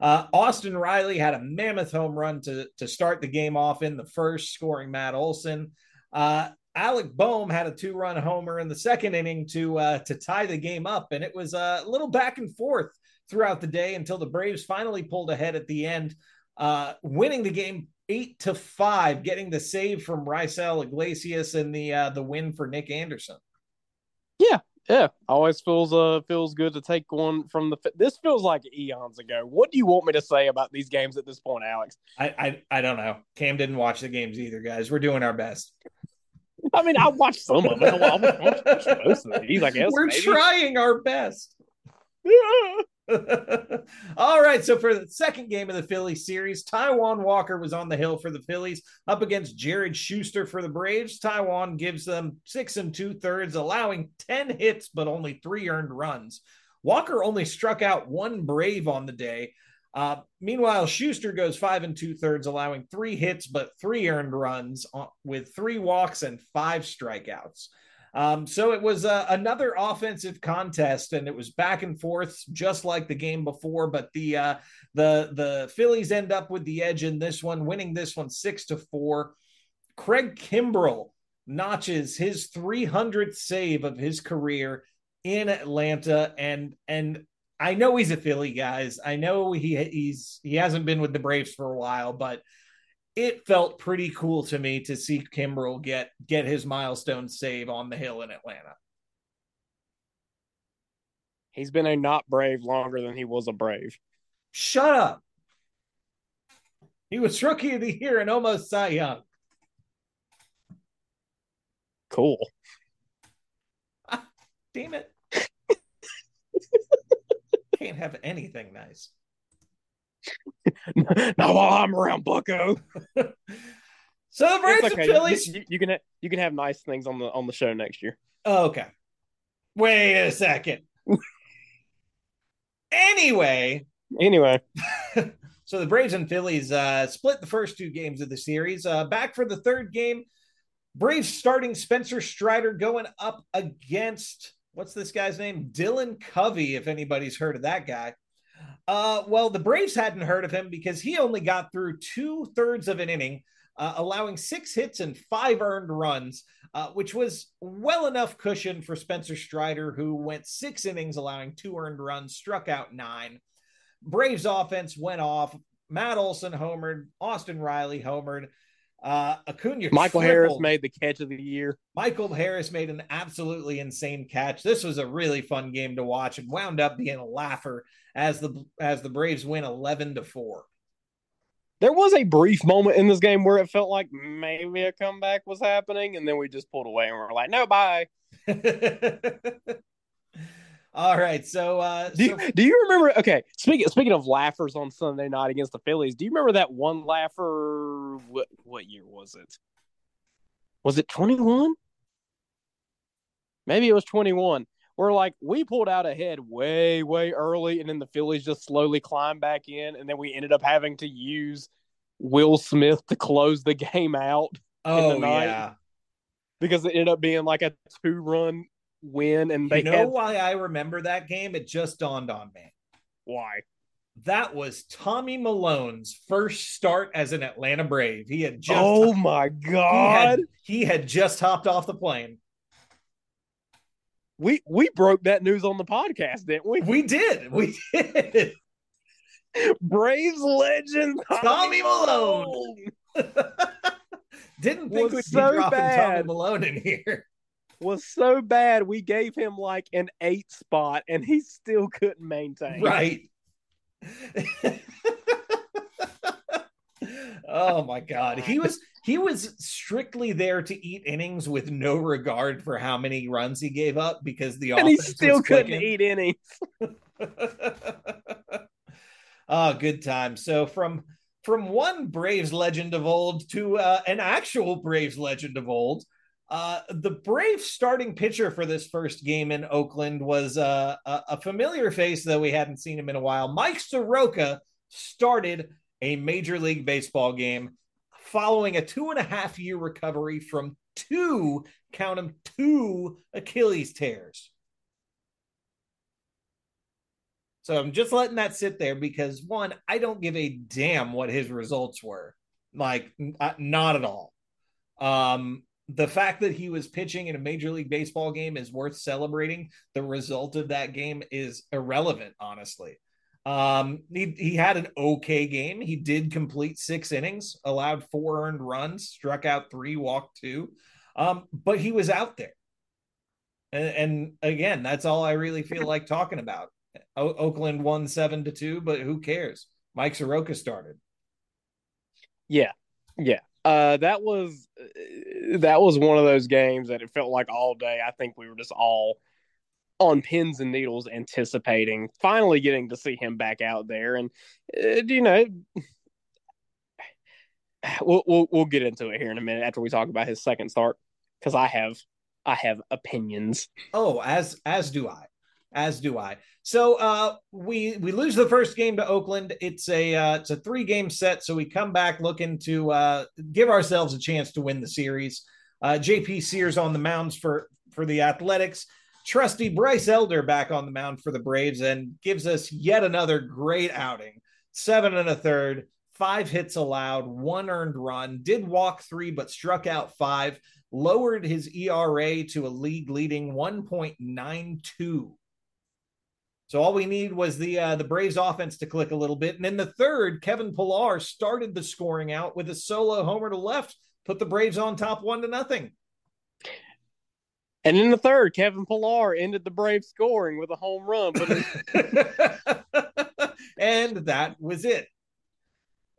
[SPEAKER 1] Uh, Austin Riley had a mammoth home run to to start the game off in the first, scoring Matt Olson. Uh, Alec Bohm had a two-run homer in the second inning to uh, to tie the game up, and it was a little back and forth throughout the day until the Braves finally pulled ahead at the end, uh, winning the game eight to five, getting the save from Raisel Iglesias and the uh, the win for Nick Anderson.
[SPEAKER 2] Yeah, yeah. Always feels uh feels good to take one from the. This feels like eons ago. What do you want me to say about these games at this point, Alex?
[SPEAKER 1] I I, I don't know. Cam didn't watch the games either, guys. We're doing our best.
[SPEAKER 2] I mean, I watched some of it. I watched most of these, I guess.
[SPEAKER 1] We're
[SPEAKER 2] maybe.
[SPEAKER 1] trying our best. All right. So for the second game of the Phillies series, Taijuan Walker was on the hill for the Phillies up against Jared Shuster for the Braves. Taijuan gives them six and two thirds, allowing 10 hits, but only three earned runs. Walker only struck out one Brave on the day. Uh, meanwhile, Shuster goes five and two thirds, allowing three hits, but three earned runs on, with three walks and five strikeouts. Um, so it was uh, another offensive contest, and it was back and forth, just like the game before. But the uh, the the Phillies end up with the edge in this one, winning this one six to four. Craig Kimbrel notches his 300th save of his career in Atlanta, and and I know he's a Philly guys. I know he he's he hasn't been with the Braves for a while, but it felt pretty cool to me to see Kimbrel get get his milestone save on the hill in Atlanta.
[SPEAKER 2] He's been a not brave longer than he was a brave.
[SPEAKER 1] Shut up. He was rookie of the year and almost Cy Young.
[SPEAKER 2] Cool.
[SPEAKER 1] Ah, damn it. Can't have anything nice.
[SPEAKER 2] Not while I'm around, Bucko.
[SPEAKER 1] so the Braves
[SPEAKER 2] okay.
[SPEAKER 1] and Phillies.
[SPEAKER 2] You, you- you can ha- you can have nice things on the on the show next year.
[SPEAKER 1] Oh, okay. Wait a second. anyway,
[SPEAKER 2] Anyway,
[SPEAKER 1] so the Braves and Phillies uh, split the first two games of the series. Uh, back for the third game, Braves starting Spencer Strider going up against what's this guy's name? Dylan Covey, if anybody's heard of that guy. Uh, well, the Braves hadn't heard of him because he only got through two thirds of an inning, uh, allowing six hits and five earned runs, uh, which was well enough cushion for Spencer Strider, who went six innings, allowing two earned runs, struck out nine. Braves offense went off. Matt Olson homered, Austin Riley homered. Uh, Acuna
[SPEAKER 2] Michael Harris made the catch of the year.
[SPEAKER 1] Michael Harris made an absolutely insane catch. This was a really fun game to watch and wound up being a laugher as the as the Braves win 11 to 4.
[SPEAKER 2] There was a brief moment in this game where it felt like maybe a comeback was happening, and then we just pulled away and we're like, "No, bye."
[SPEAKER 1] All right, so uh
[SPEAKER 2] Do you,
[SPEAKER 1] so-
[SPEAKER 2] do you remember? Okay, speaking speaking of laughers on Sunday night against the Phillies, do you remember that one laugher? What what year was it? Was it twenty one? Maybe it was twenty one. Where like we pulled out ahead way way early, and then the Phillies just slowly climbed back in, and then we ended up having to use Will Smith to close the game out
[SPEAKER 1] oh
[SPEAKER 2] night.
[SPEAKER 1] yeah.
[SPEAKER 2] because it ended up being like a two run win, and they
[SPEAKER 1] You know
[SPEAKER 2] had
[SPEAKER 1] why I remember that game? It just dawned on me.
[SPEAKER 2] why.
[SPEAKER 1] That was Tommy Milone's first start as an Atlanta Brave. He had just
[SPEAKER 2] oh my
[SPEAKER 1] he
[SPEAKER 2] god!
[SPEAKER 1] had, he had just hopped off the plane.
[SPEAKER 2] we we broke that news on the podcast, didn't we?
[SPEAKER 1] We did. We did.
[SPEAKER 2] Braves legend
[SPEAKER 1] Tommy Milone. Didn't think we'd
[SPEAKER 2] so
[SPEAKER 1] be dropping
[SPEAKER 2] bad.
[SPEAKER 1] Tommy Milone in here.
[SPEAKER 2] Was so bad we gave him like an eight spot, and he still couldn't maintain.
[SPEAKER 1] Right. oh my god. He was he was strictly there to eat innings with no regard for how many runs he gave up because the
[SPEAKER 2] and he still couldn't eat any.
[SPEAKER 1] oh, good time. So from from one Braves legend of old to uh, an actual Braves legend of old, uh, the brave starting pitcher for this first game in Oakland was uh, a, a familiar face, though we hadn't seen him in a while. Mike Soroka started a Major League Baseball game following a two and a half year recovery from two, count them, two Achilles tears. So I'm just letting that sit there because one, I don't give a damn what his results were. Like, uh, not at all. Um, the fact that he was pitching in a Major League Baseball game is worth celebrating. The result of that game is irrelevant, honestly. Um, he, he had an okay game. He did complete six innings, allowed four earned runs, struck out three, walked two. Um, but he was out there. And, and again, that's all I really feel like talking about. O- Oakland won seven to two, but who cares? Mike Soroka started.
[SPEAKER 2] Yeah, yeah. Uh, that was that was one of those games that it felt like all day. I think we were just all on pins and needles anticipating finally getting to see him back out there and uh, you know we'll, we'll we'll get into it here in a minute after we talk about his second start because I have I have opinions.
[SPEAKER 1] Oh, as as do I. As do I. So uh we we lose the first game to Oakland. It's a uh it's a three game set so we come back looking to uh give ourselves a chance to win the series. Uh JP Sears on the mounds for for the Athletics trusty Bryce Elder back on the mound for the Braves and gives us yet another great outing. Seven and a third, five hits allowed, one earned run, did walk three, but struck out five, lowered his ERA to a league leading 1.92. So all we need was the uh, the Braves offense to click a little bit. And in the third, Kevin Pillar started the scoring out with a solo homer to left, put the Braves on top one to nothing.
[SPEAKER 2] And in the third, Kevin Pillar ended the Braves scoring with a home run.
[SPEAKER 1] and that was it.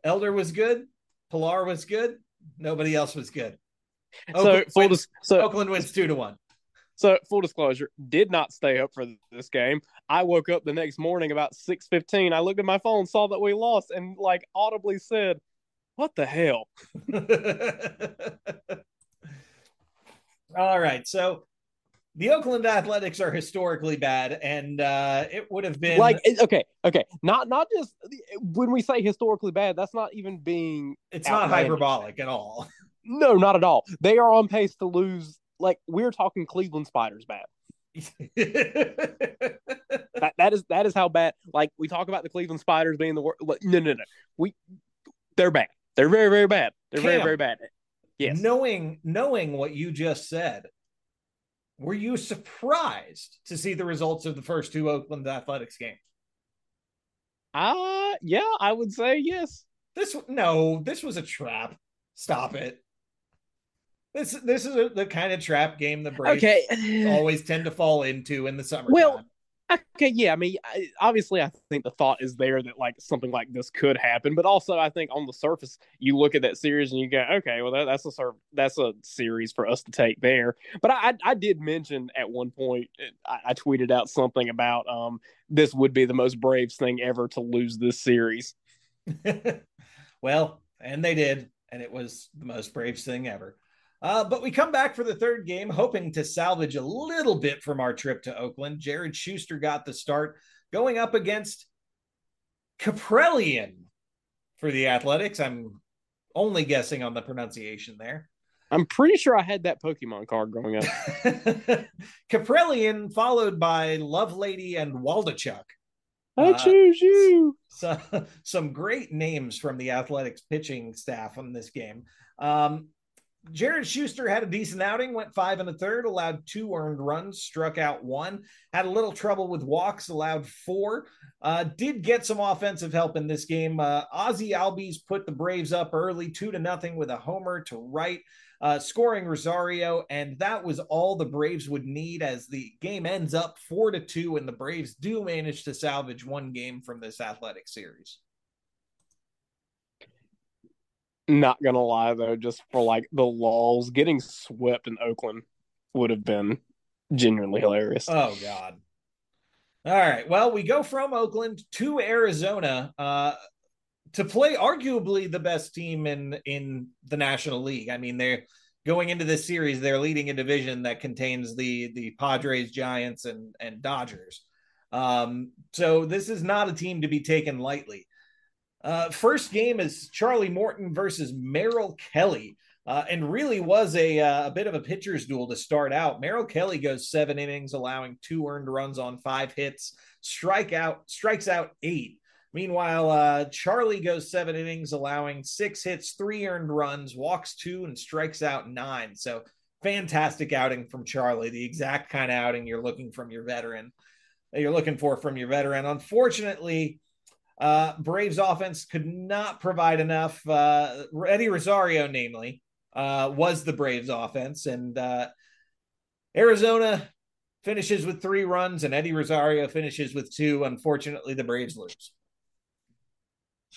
[SPEAKER 1] Elder was good. Pillar was good. Nobody else was good.
[SPEAKER 2] Oakland so, so
[SPEAKER 1] Oakland wins two to one.
[SPEAKER 2] So full disclosure, did not stay up for this game. I woke up the next morning about six fifteen. I looked at my phone, saw that we lost, and like audibly said, "What the hell?"
[SPEAKER 1] All right, so the Oakland Athletics are historically bad, and uh, it would have been
[SPEAKER 2] like okay, okay, not not just when we say historically bad, that's not even being.
[SPEAKER 1] It's outlandish. not hyperbolic at all.
[SPEAKER 2] No, not at all. They are on pace to lose. Like we're talking Cleveland Spiders bad. that, that is that is how bad. Like we talk about the Cleveland Spiders being the worst. No, no, no. We they're bad. They're very, very bad. They're Cam, very, very bad. Yes.
[SPEAKER 1] Knowing knowing what you just said, were you surprised to see the results of the first two Oakland Athletics games?
[SPEAKER 2] Uh yeah, I would say yes.
[SPEAKER 1] This no, this was a trap. Stop it. This this is a, the kind of trap game the Braves okay. always tend to fall into in the summer.
[SPEAKER 2] Well, Okay, yeah. I mean, obviously, I think the thought is there that like something like this could happen, but also I think on the surface, you look at that series and you go, okay, well, that, that's a that's a series for us to take there. But I, I did mention at one point, I, I tweeted out something about um this would be the most Braves thing ever to lose this series.
[SPEAKER 1] well, and they did, and it was the most Braves thing ever. Uh, but we come back for the third game, hoping to salvage a little bit from our trip to Oakland. Jared Shuster got the start, going up against Kaprielian for the Athletics. I'm only guessing on the pronunciation there.
[SPEAKER 2] I'm pretty sure I had that Pokemon card growing up.
[SPEAKER 1] Kaprielian, followed by Lovelady and Waldichuk.
[SPEAKER 2] I uh, choose you.
[SPEAKER 1] So, some great names from the Athletics pitching staff on this game. Um, Jared Shuster had a decent outing, went five and a third, allowed two earned runs, struck out one, had a little trouble with walks, allowed four. Uh, did get some offensive help in this game. Uh, Ozzie Albies put the Braves up early, two to nothing, with a homer to right, uh, scoring Rosario, and that was all the Braves would need as the game ends up four to two, and the Braves do manage to salvage one game from this athletic series.
[SPEAKER 2] Not gonna lie though, just for like the lulls, getting swept in Oakland would have been genuinely hilarious.
[SPEAKER 1] Oh God. All right. Well, we go from Oakland to Arizona uh, to play arguably the best team in in the National League. I mean, they're going into this series, they're leading a division that contains the the Padres, Giants, and and Dodgers. Um, so this is not a team to be taken lightly. Uh, first game is Charlie Morton versus Merrill Kelly. Uh, and really was a, uh, a bit of a pitcher's duel to start out. Merrill Kelly goes seven innings, allowing two earned runs on five hits, strike out, strikes out eight. Meanwhile, uh, Charlie goes seven innings, allowing six hits, three earned runs, walks two, and strikes out nine. So fantastic outing from Charlie, the exact kind of outing you're looking from your veteran, you're looking for from your veteran. Unfortunately, Uh, Braves offense could not provide enough. Uh, Eddie Rosario, namely, uh, was the Braves offense, and uh, Arizona finishes with three runs, and Eddie Rosario finishes with two. Unfortunately, the Braves lose.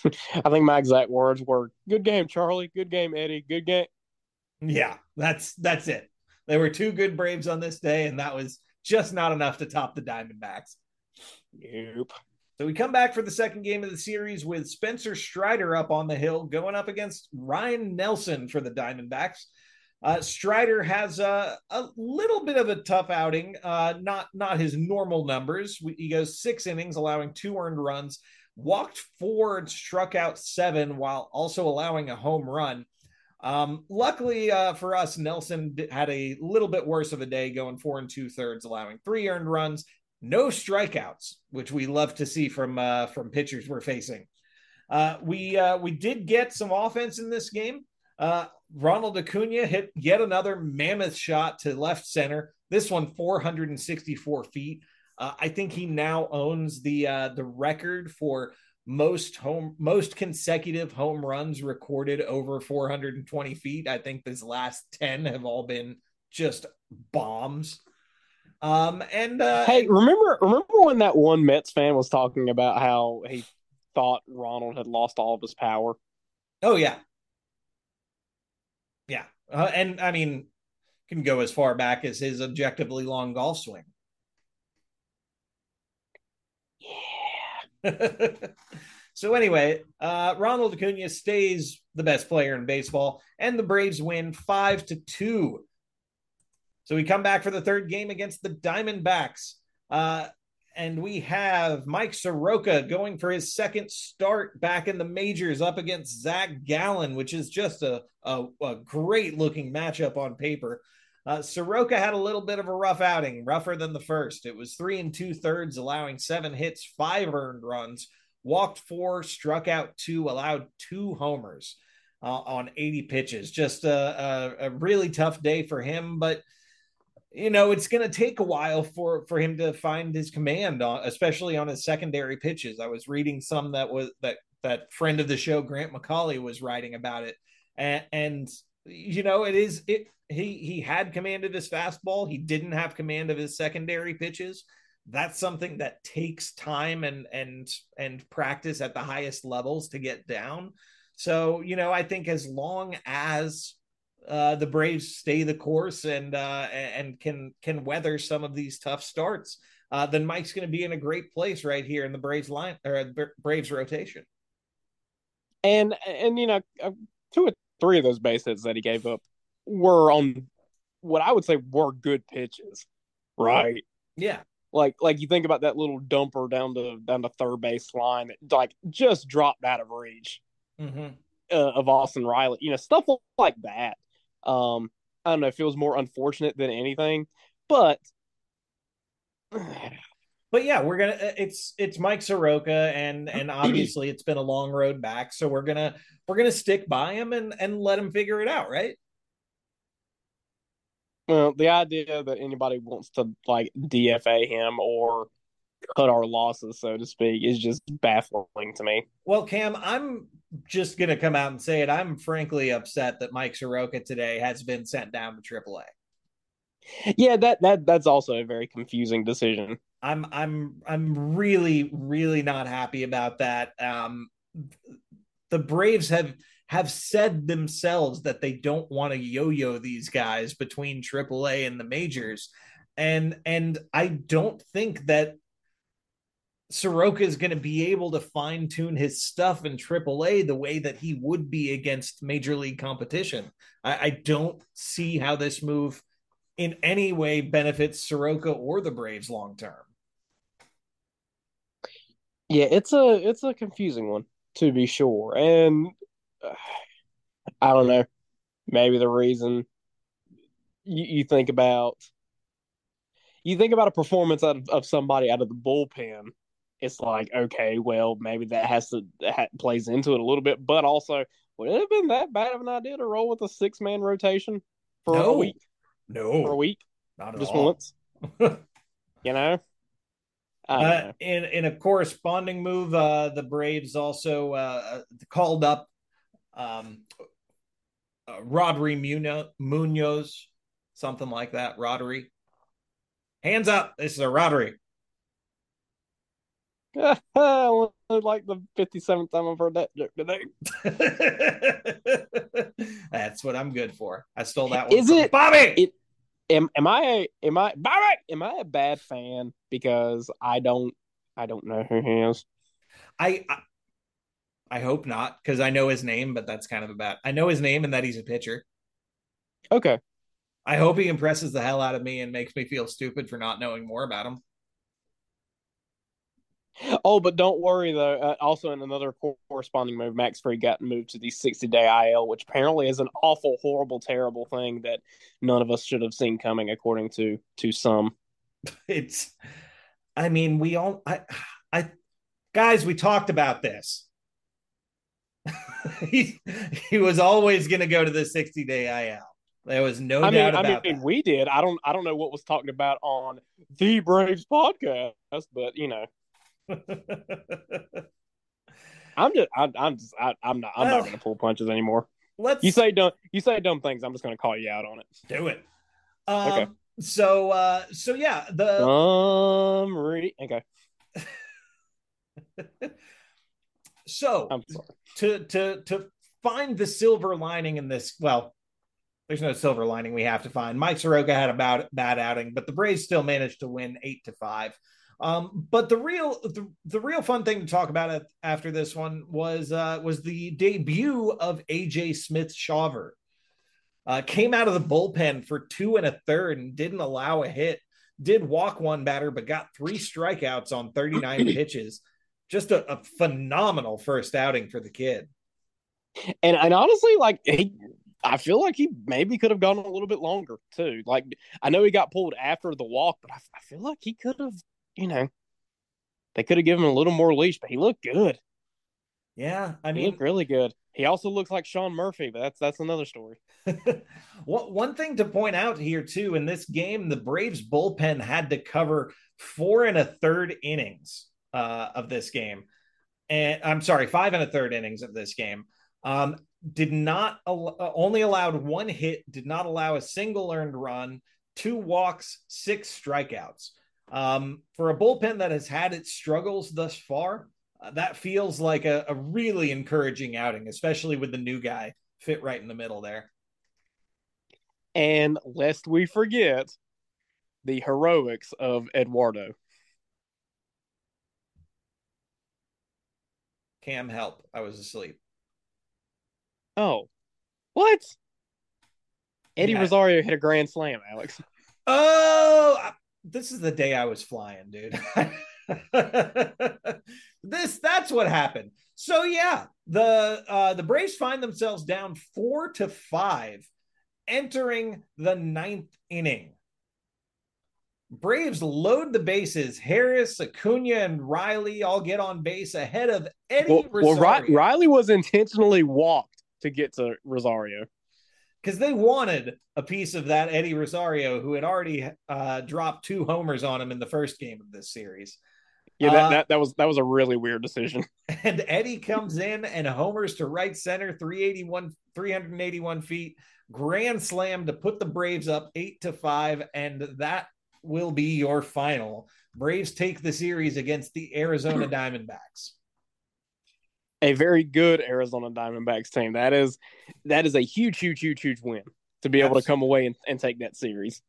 [SPEAKER 2] I think my exact words were "Good game, Charlie. Good game, Eddie. Good game."
[SPEAKER 1] Yeah, that's that's it. There were two good Braves on this day, and that was just not enough to top the Diamondbacks.
[SPEAKER 2] Nope.
[SPEAKER 1] So we come back for the second game of the series with Spencer Strider up on the hill, going up against Ryne Nelson for the Diamondbacks. Uh, Strider has a, a little bit of a tough outing, uh, not not his normal numbers. He goes six innings, allowing two earned runs, walked four and struck out seven, while also allowing a home run. Um, luckily uh, for us, Nelson had a little bit worse of a day, going four and two thirds, allowing three earned runs, no strikeouts, which we love to see from uh, from pitchers we're facing. Uh, we uh, we did get some offense in this game. Uh, Ronald Acuna hit yet another mammoth shot to left center. This one 464 feet. Uh, I think he now owns the uh, the record for most home most consecutive home runs recorded over 420 feet. I think this last 10 have all been just bombs. Um and uh
[SPEAKER 2] hey, remember remember when that one Mets fan was talking about how he thought Ronald had lost all of his power?
[SPEAKER 1] Oh yeah. Yeah. Uh, and I mean can go as far back as his objectively long golf swing. Yeah. so anyway, uh, Ronald Acuna stays the best player in baseball, and the Braves win five to two. So we come back for the third game against the Diamondbacks, uh, and we have Mike Soroka going for his second start back in the majors up against Zach Gallen, which is just a, a, a great looking matchup on paper. Uh, Soroka had a little bit of a rough outing, rougher than the first. It was three and two thirds, allowing seven hits, five earned runs, walked four, struck out two, allowed two homers uh, on 80 pitches. Just a, a, a, really tough day for him, but you know it's going to take a while for for him to find his command on, especially on his secondary pitches. I was reading some that was that that friend of the show Grant McAuley was writing about it, and, and you know it is it he he had command of his fastball. He didn't have command of his secondary pitches. That's something that takes time and and and practice at the highest levels to get down. So you know, I think as long as uh, the Braves stay the course and uh, and can can weather some of these tough starts, uh, then Mike's going to be in a great place right here in the Braves line or Braves rotation.
[SPEAKER 2] And and you know, uh, two or three of those base hits that he gave up were on what I would say were good pitches, right?
[SPEAKER 1] Yeah.
[SPEAKER 2] Like like you think about that little dumper down to down to third base line that like just dropped out of reach
[SPEAKER 1] mm-hmm.
[SPEAKER 2] uh, of Austin Riley, you know stuff like that. Um, I don't know, it feels more unfortunate than anything, but
[SPEAKER 1] but yeah, we're gonna. Uh, it's it's Mike Soroka, and and obviously it's been a long road back, so we're gonna we're gonna stick by him and and let him figure it out, right?
[SPEAKER 2] Well, the idea that anybody wants to like DFA him or cut our losses, so to speak, is just baffling to me.
[SPEAKER 1] Well, Cam, I'm just gonna come out and say it. I'm frankly upset that Mike Soroka today has been sent down to AAA.
[SPEAKER 2] Yeah, that that that's also a very confusing decision.
[SPEAKER 1] I'm I'm I'm really really not happy about that. Um, the Braves have have said themselves that they don't want to yo-yo these guys between AAA and the majors. And and I don't think that Soroka is going to be able to fine tune his stuff in AAA the way that he would be against major league competition. I, I, don't see how this move in any way benefits Soroka or the Braves long term.
[SPEAKER 2] Yeah, it's a it's a confusing one to be sure, and uh, I don't know. Maybe the reason you, you think about you think about a performance out of, of somebody out of the bullpen, it's like okay, well maybe that has to that plays into it a little bit, but also would it have been that bad of an idea to roll with a six man rotation for
[SPEAKER 1] no.
[SPEAKER 2] a week?
[SPEAKER 1] No,
[SPEAKER 2] for a week,
[SPEAKER 1] not
[SPEAKER 2] just
[SPEAKER 1] all.
[SPEAKER 2] once. you know,
[SPEAKER 1] Uh, in in a corresponding move, uh, the Braves also uh, called up um, uh, Rodri Munoz, Munoz, something like that. Rodri, hands up! This is a Rodri.
[SPEAKER 2] like the 57th time I've heard that joke today.
[SPEAKER 1] That's what I'm good for. I stole that one.
[SPEAKER 2] Is it
[SPEAKER 1] Bobby?
[SPEAKER 2] It, am am I a, am I Bobby? Am I a bad fan because I don't I don't know who he is?
[SPEAKER 1] I I, I hope not because I know his name, but that's kind of a bad. I know his name and that he's a pitcher.
[SPEAKER 2] Okay.
[SPEAKER 1] I hope he impresses the hell out of me and makes me feel stupid for not knowing more about him.
[SPEAKER 2] Oh, but don't worry though. Uh, also, in another corresponding move, Max Fried got moved to the 60 day IL, which apparently is an awful, horrible, terrible thing that none of us should have seen coming, according to to some.
[SPEAKER 1] It's, I mean, we all, I, I, guys, we talked about this. he he was always going to go to the 60 day IL. There was no
[SPEAKER 2] I
[SPEAKER 1] doubt
[SPEAKER 2] mean,
[SPEAKER 1] about
[SPEAKER 2] I mean,
[SPEAKER 1] that.
[SPEAKER 2] we did. I don't. I don't know what was talked about on the Braves podcast, but you know, I'm just. I, I'm just. I, I'm not. I'm
[SPEAKER 1] Well,
[SPEAKER 2] not going to pull punches anymore.
[SPEAKER 1] Let's
[SPEAKER 2] You say dumb. You say dumb things. I'm just going to call you out on it.
[SPEAKER 1] do it. Um,
[SPEAKER 2] Okay.
[SPEAKER 1] So, uh, so yeah, the
[SPEAKER 2] Um. Re- okay.
[SPEAKER 1] so
[SPEAKER 2] I'm
[SPEAKER 1] to to to find the silver lining in this well there's no silver lining we have to find mike soroka had a bad, bad outing but the braves still managed to win eight to five um, but the real the, the real fun thing to talk about after this one was uh, was the debut of aj smith shawver. Uh, came out of the bullpen for two and a third and didn't allow a hit. Did walk one batter but got three strikeouts on 39 pitches. Just a, a phenomenal first outing for the kid.
[SPEAKER 2] And and honestly, like he, I feel like he maybe could have gone a little bit longer too. Like I know he got pulled after the walk, but I, I feel like he could have, you know, they could have given him a little more leash. But he looked good.
[SPEAKER 1] Yeah, I
[SPEAKER 2] He
[SPEAKER 1] mean,
[SPEAKER 2] looked really good. He also looks like Sean Murphy, but that's that's another story.
[SPEAKER 1] one one thing to point out here too in this game, the Braves bullpen had to cover four and a third innings uh, of this game, and I'm sorry, five and a third innings of this game. Um, did not al- uh, only allowed one hit, did not allow a single earned run, two walks, six strikeouts. Um, for a bullpen that has had its struggles thus far, uh, that feels like a, a really encouraging outing, especially with the new guy fit right in the middle there.
[SPEAKER 2] And lest we forget the heroics of Eduardo.
[SPEAKER 1] Cam, help! I was asleep.
[SPEAKER 2] Oh, what? Eddie
[SPEAKER 1] Yeah.
[SPEAKER 2] Rosario hit a grand slam, Alex.
[SPEAKER 1] Oh, this is the day I was flying, dude. this that's what happened. So yeah, the uh the Braves find themselves down four to five, entering the ninth inning. Braves load the bases. Harris, Acuna, and Riley all get on base ahead of Eddie
[SPEAKER 2] Well, well Ri- Riley was intentionally walked to get to Rosario.
[SPEAKER 1] Because they wanted a piece of that Eddie Rosario, who had already uh, dropped two homers on him in the first game of this series.
[SPEAKER 2] Yeah, that,
[SPEAKER 1] Uh,
[SPEAKER 2] that, that was that was a really weird decision.
[SPEAKER 1] And Eddie comes in and homers to right center, 381, 381 feet, grand slam to put the Braves up eight to five, and that will be your final. Braves take the series against the Arizona Diamondbacks.
[SPEAKER 2] A very good Arizona Diamondbacks team. That is that is a huge, huge, huge, huge win to be able to come away and, and take that series.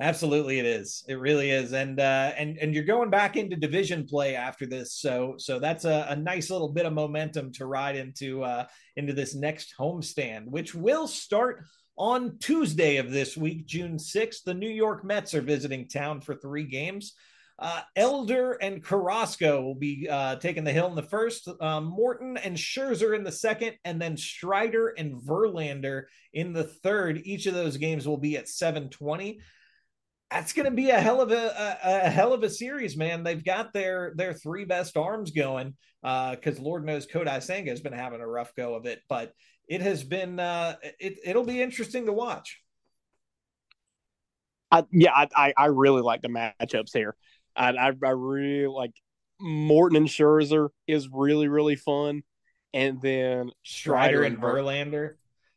[SPEAKER 1] Absolutely, it is. It really is, and uh, and and you're going back into division play after this, so so that's a, a nice little bit of momentum to ride into uh, into this next homestand, which will start on Tuesday of this week, June sixth. The New York Mets are visiting town for three games. Uh, Elder and Carrasco will be uh, taking the hill in the first, um, Morton and Scherzer in the second, and then Strider and Verlander in the third. Each of those games will be at 720 that's going to be a hell of a, a, a hell of a series, man. They've got their their three best arms going because Lord knows Kodai Senga has been having a rough go of it, but it has been uh, it it'll be interesting to watch.
[SPEAKER 2] I, yeah, I I really like the matchups here. I, I, I really like Morton and Scherzer is really really fun, and then
[SPEAKER 1] Strider and Verlander.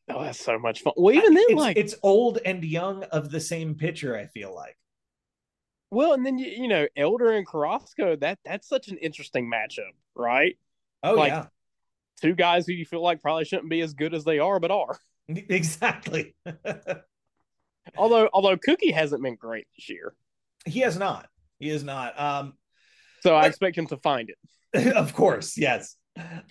[SPEAKER 2] Oh, that's so much fun. Well, even then,
[SPEAKER 1] it's,
[SPEAKER 2] like
[SPEAKER 1] it's old and young of the same pitcher. I feel like.
[SPEAKER 2] Well, and then you, you know Elder and Carrasco. That that's such an interesting matchup, right?
[SPEAKER 1] Oh
[SPEAKER 2] like,
[SPEAKER 1] yeah,
[SPEAKER 2] two guys who you feel like probably shouldn't be as good as they are, but are.
[SPEAKER 1] exactly.
[SPEAKER 2] although although Cookie hasn't been great this year.
[SPEAKER 1] He has not. He is not. Um,
[SPEAKER 2] so I expect him to find
[SPEAKER 1] it. of course, yes.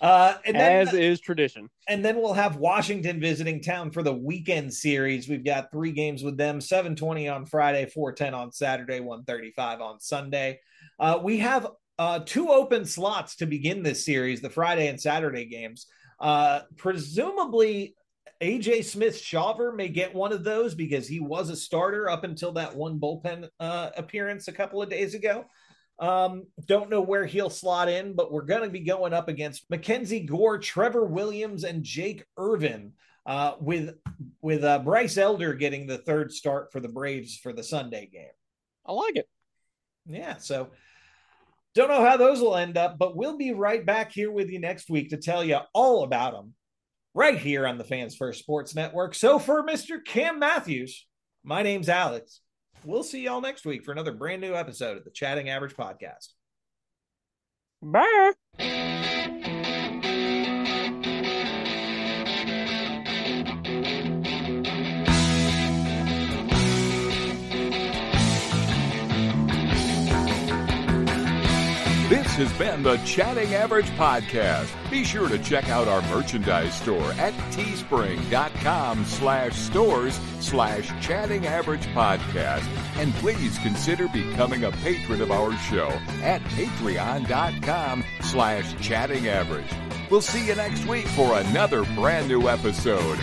[SPEAKER 1] Uh,
[SPEAKER 2] and then, As is tradition.
[SPEAKER 1] And then we'll have Washington visiting town for the weekend series. We've got three games with them: seven twenty on Friday, four ten on Saturday, one thirty five on Sunday. Uh, we have uh, two open slots to begin this series: the Friday and Saturday games. Uh, presumably, AJ Smith Shawver may get one of those because he was a starter up until that one bullpen uh, appearance a couple of days ago. Um, don't know where he'll slot in, but we're going to be going up against Mackenzie Gore, Trevor Williams, and Jake Irvin. Uh, with with uh, Bryce Elder getting the third start for the Braves for the Sunday game.
[SPEAKER 2] I like it.
[SPEAKER 1] Yeah, so don't know how those will end up, but we'll be right back here with you next week to tell you all about them right here on the Fans First Sports Network. So for Mr. Cam Matthews, my name's Alex we'll see y'all next week for another brand new episode of the Chatting Average Podcast.
[SPEAKER 2] Bye.
[SPEAKER 4] This has been the Chatting Average Podcast. Be sure to check out our merchandise store at teespring.com slash stores slash chatting average podcast. And please consider becoming a patron of our show at patreon.com slash chatting average. We'll see you next week for another brand new episode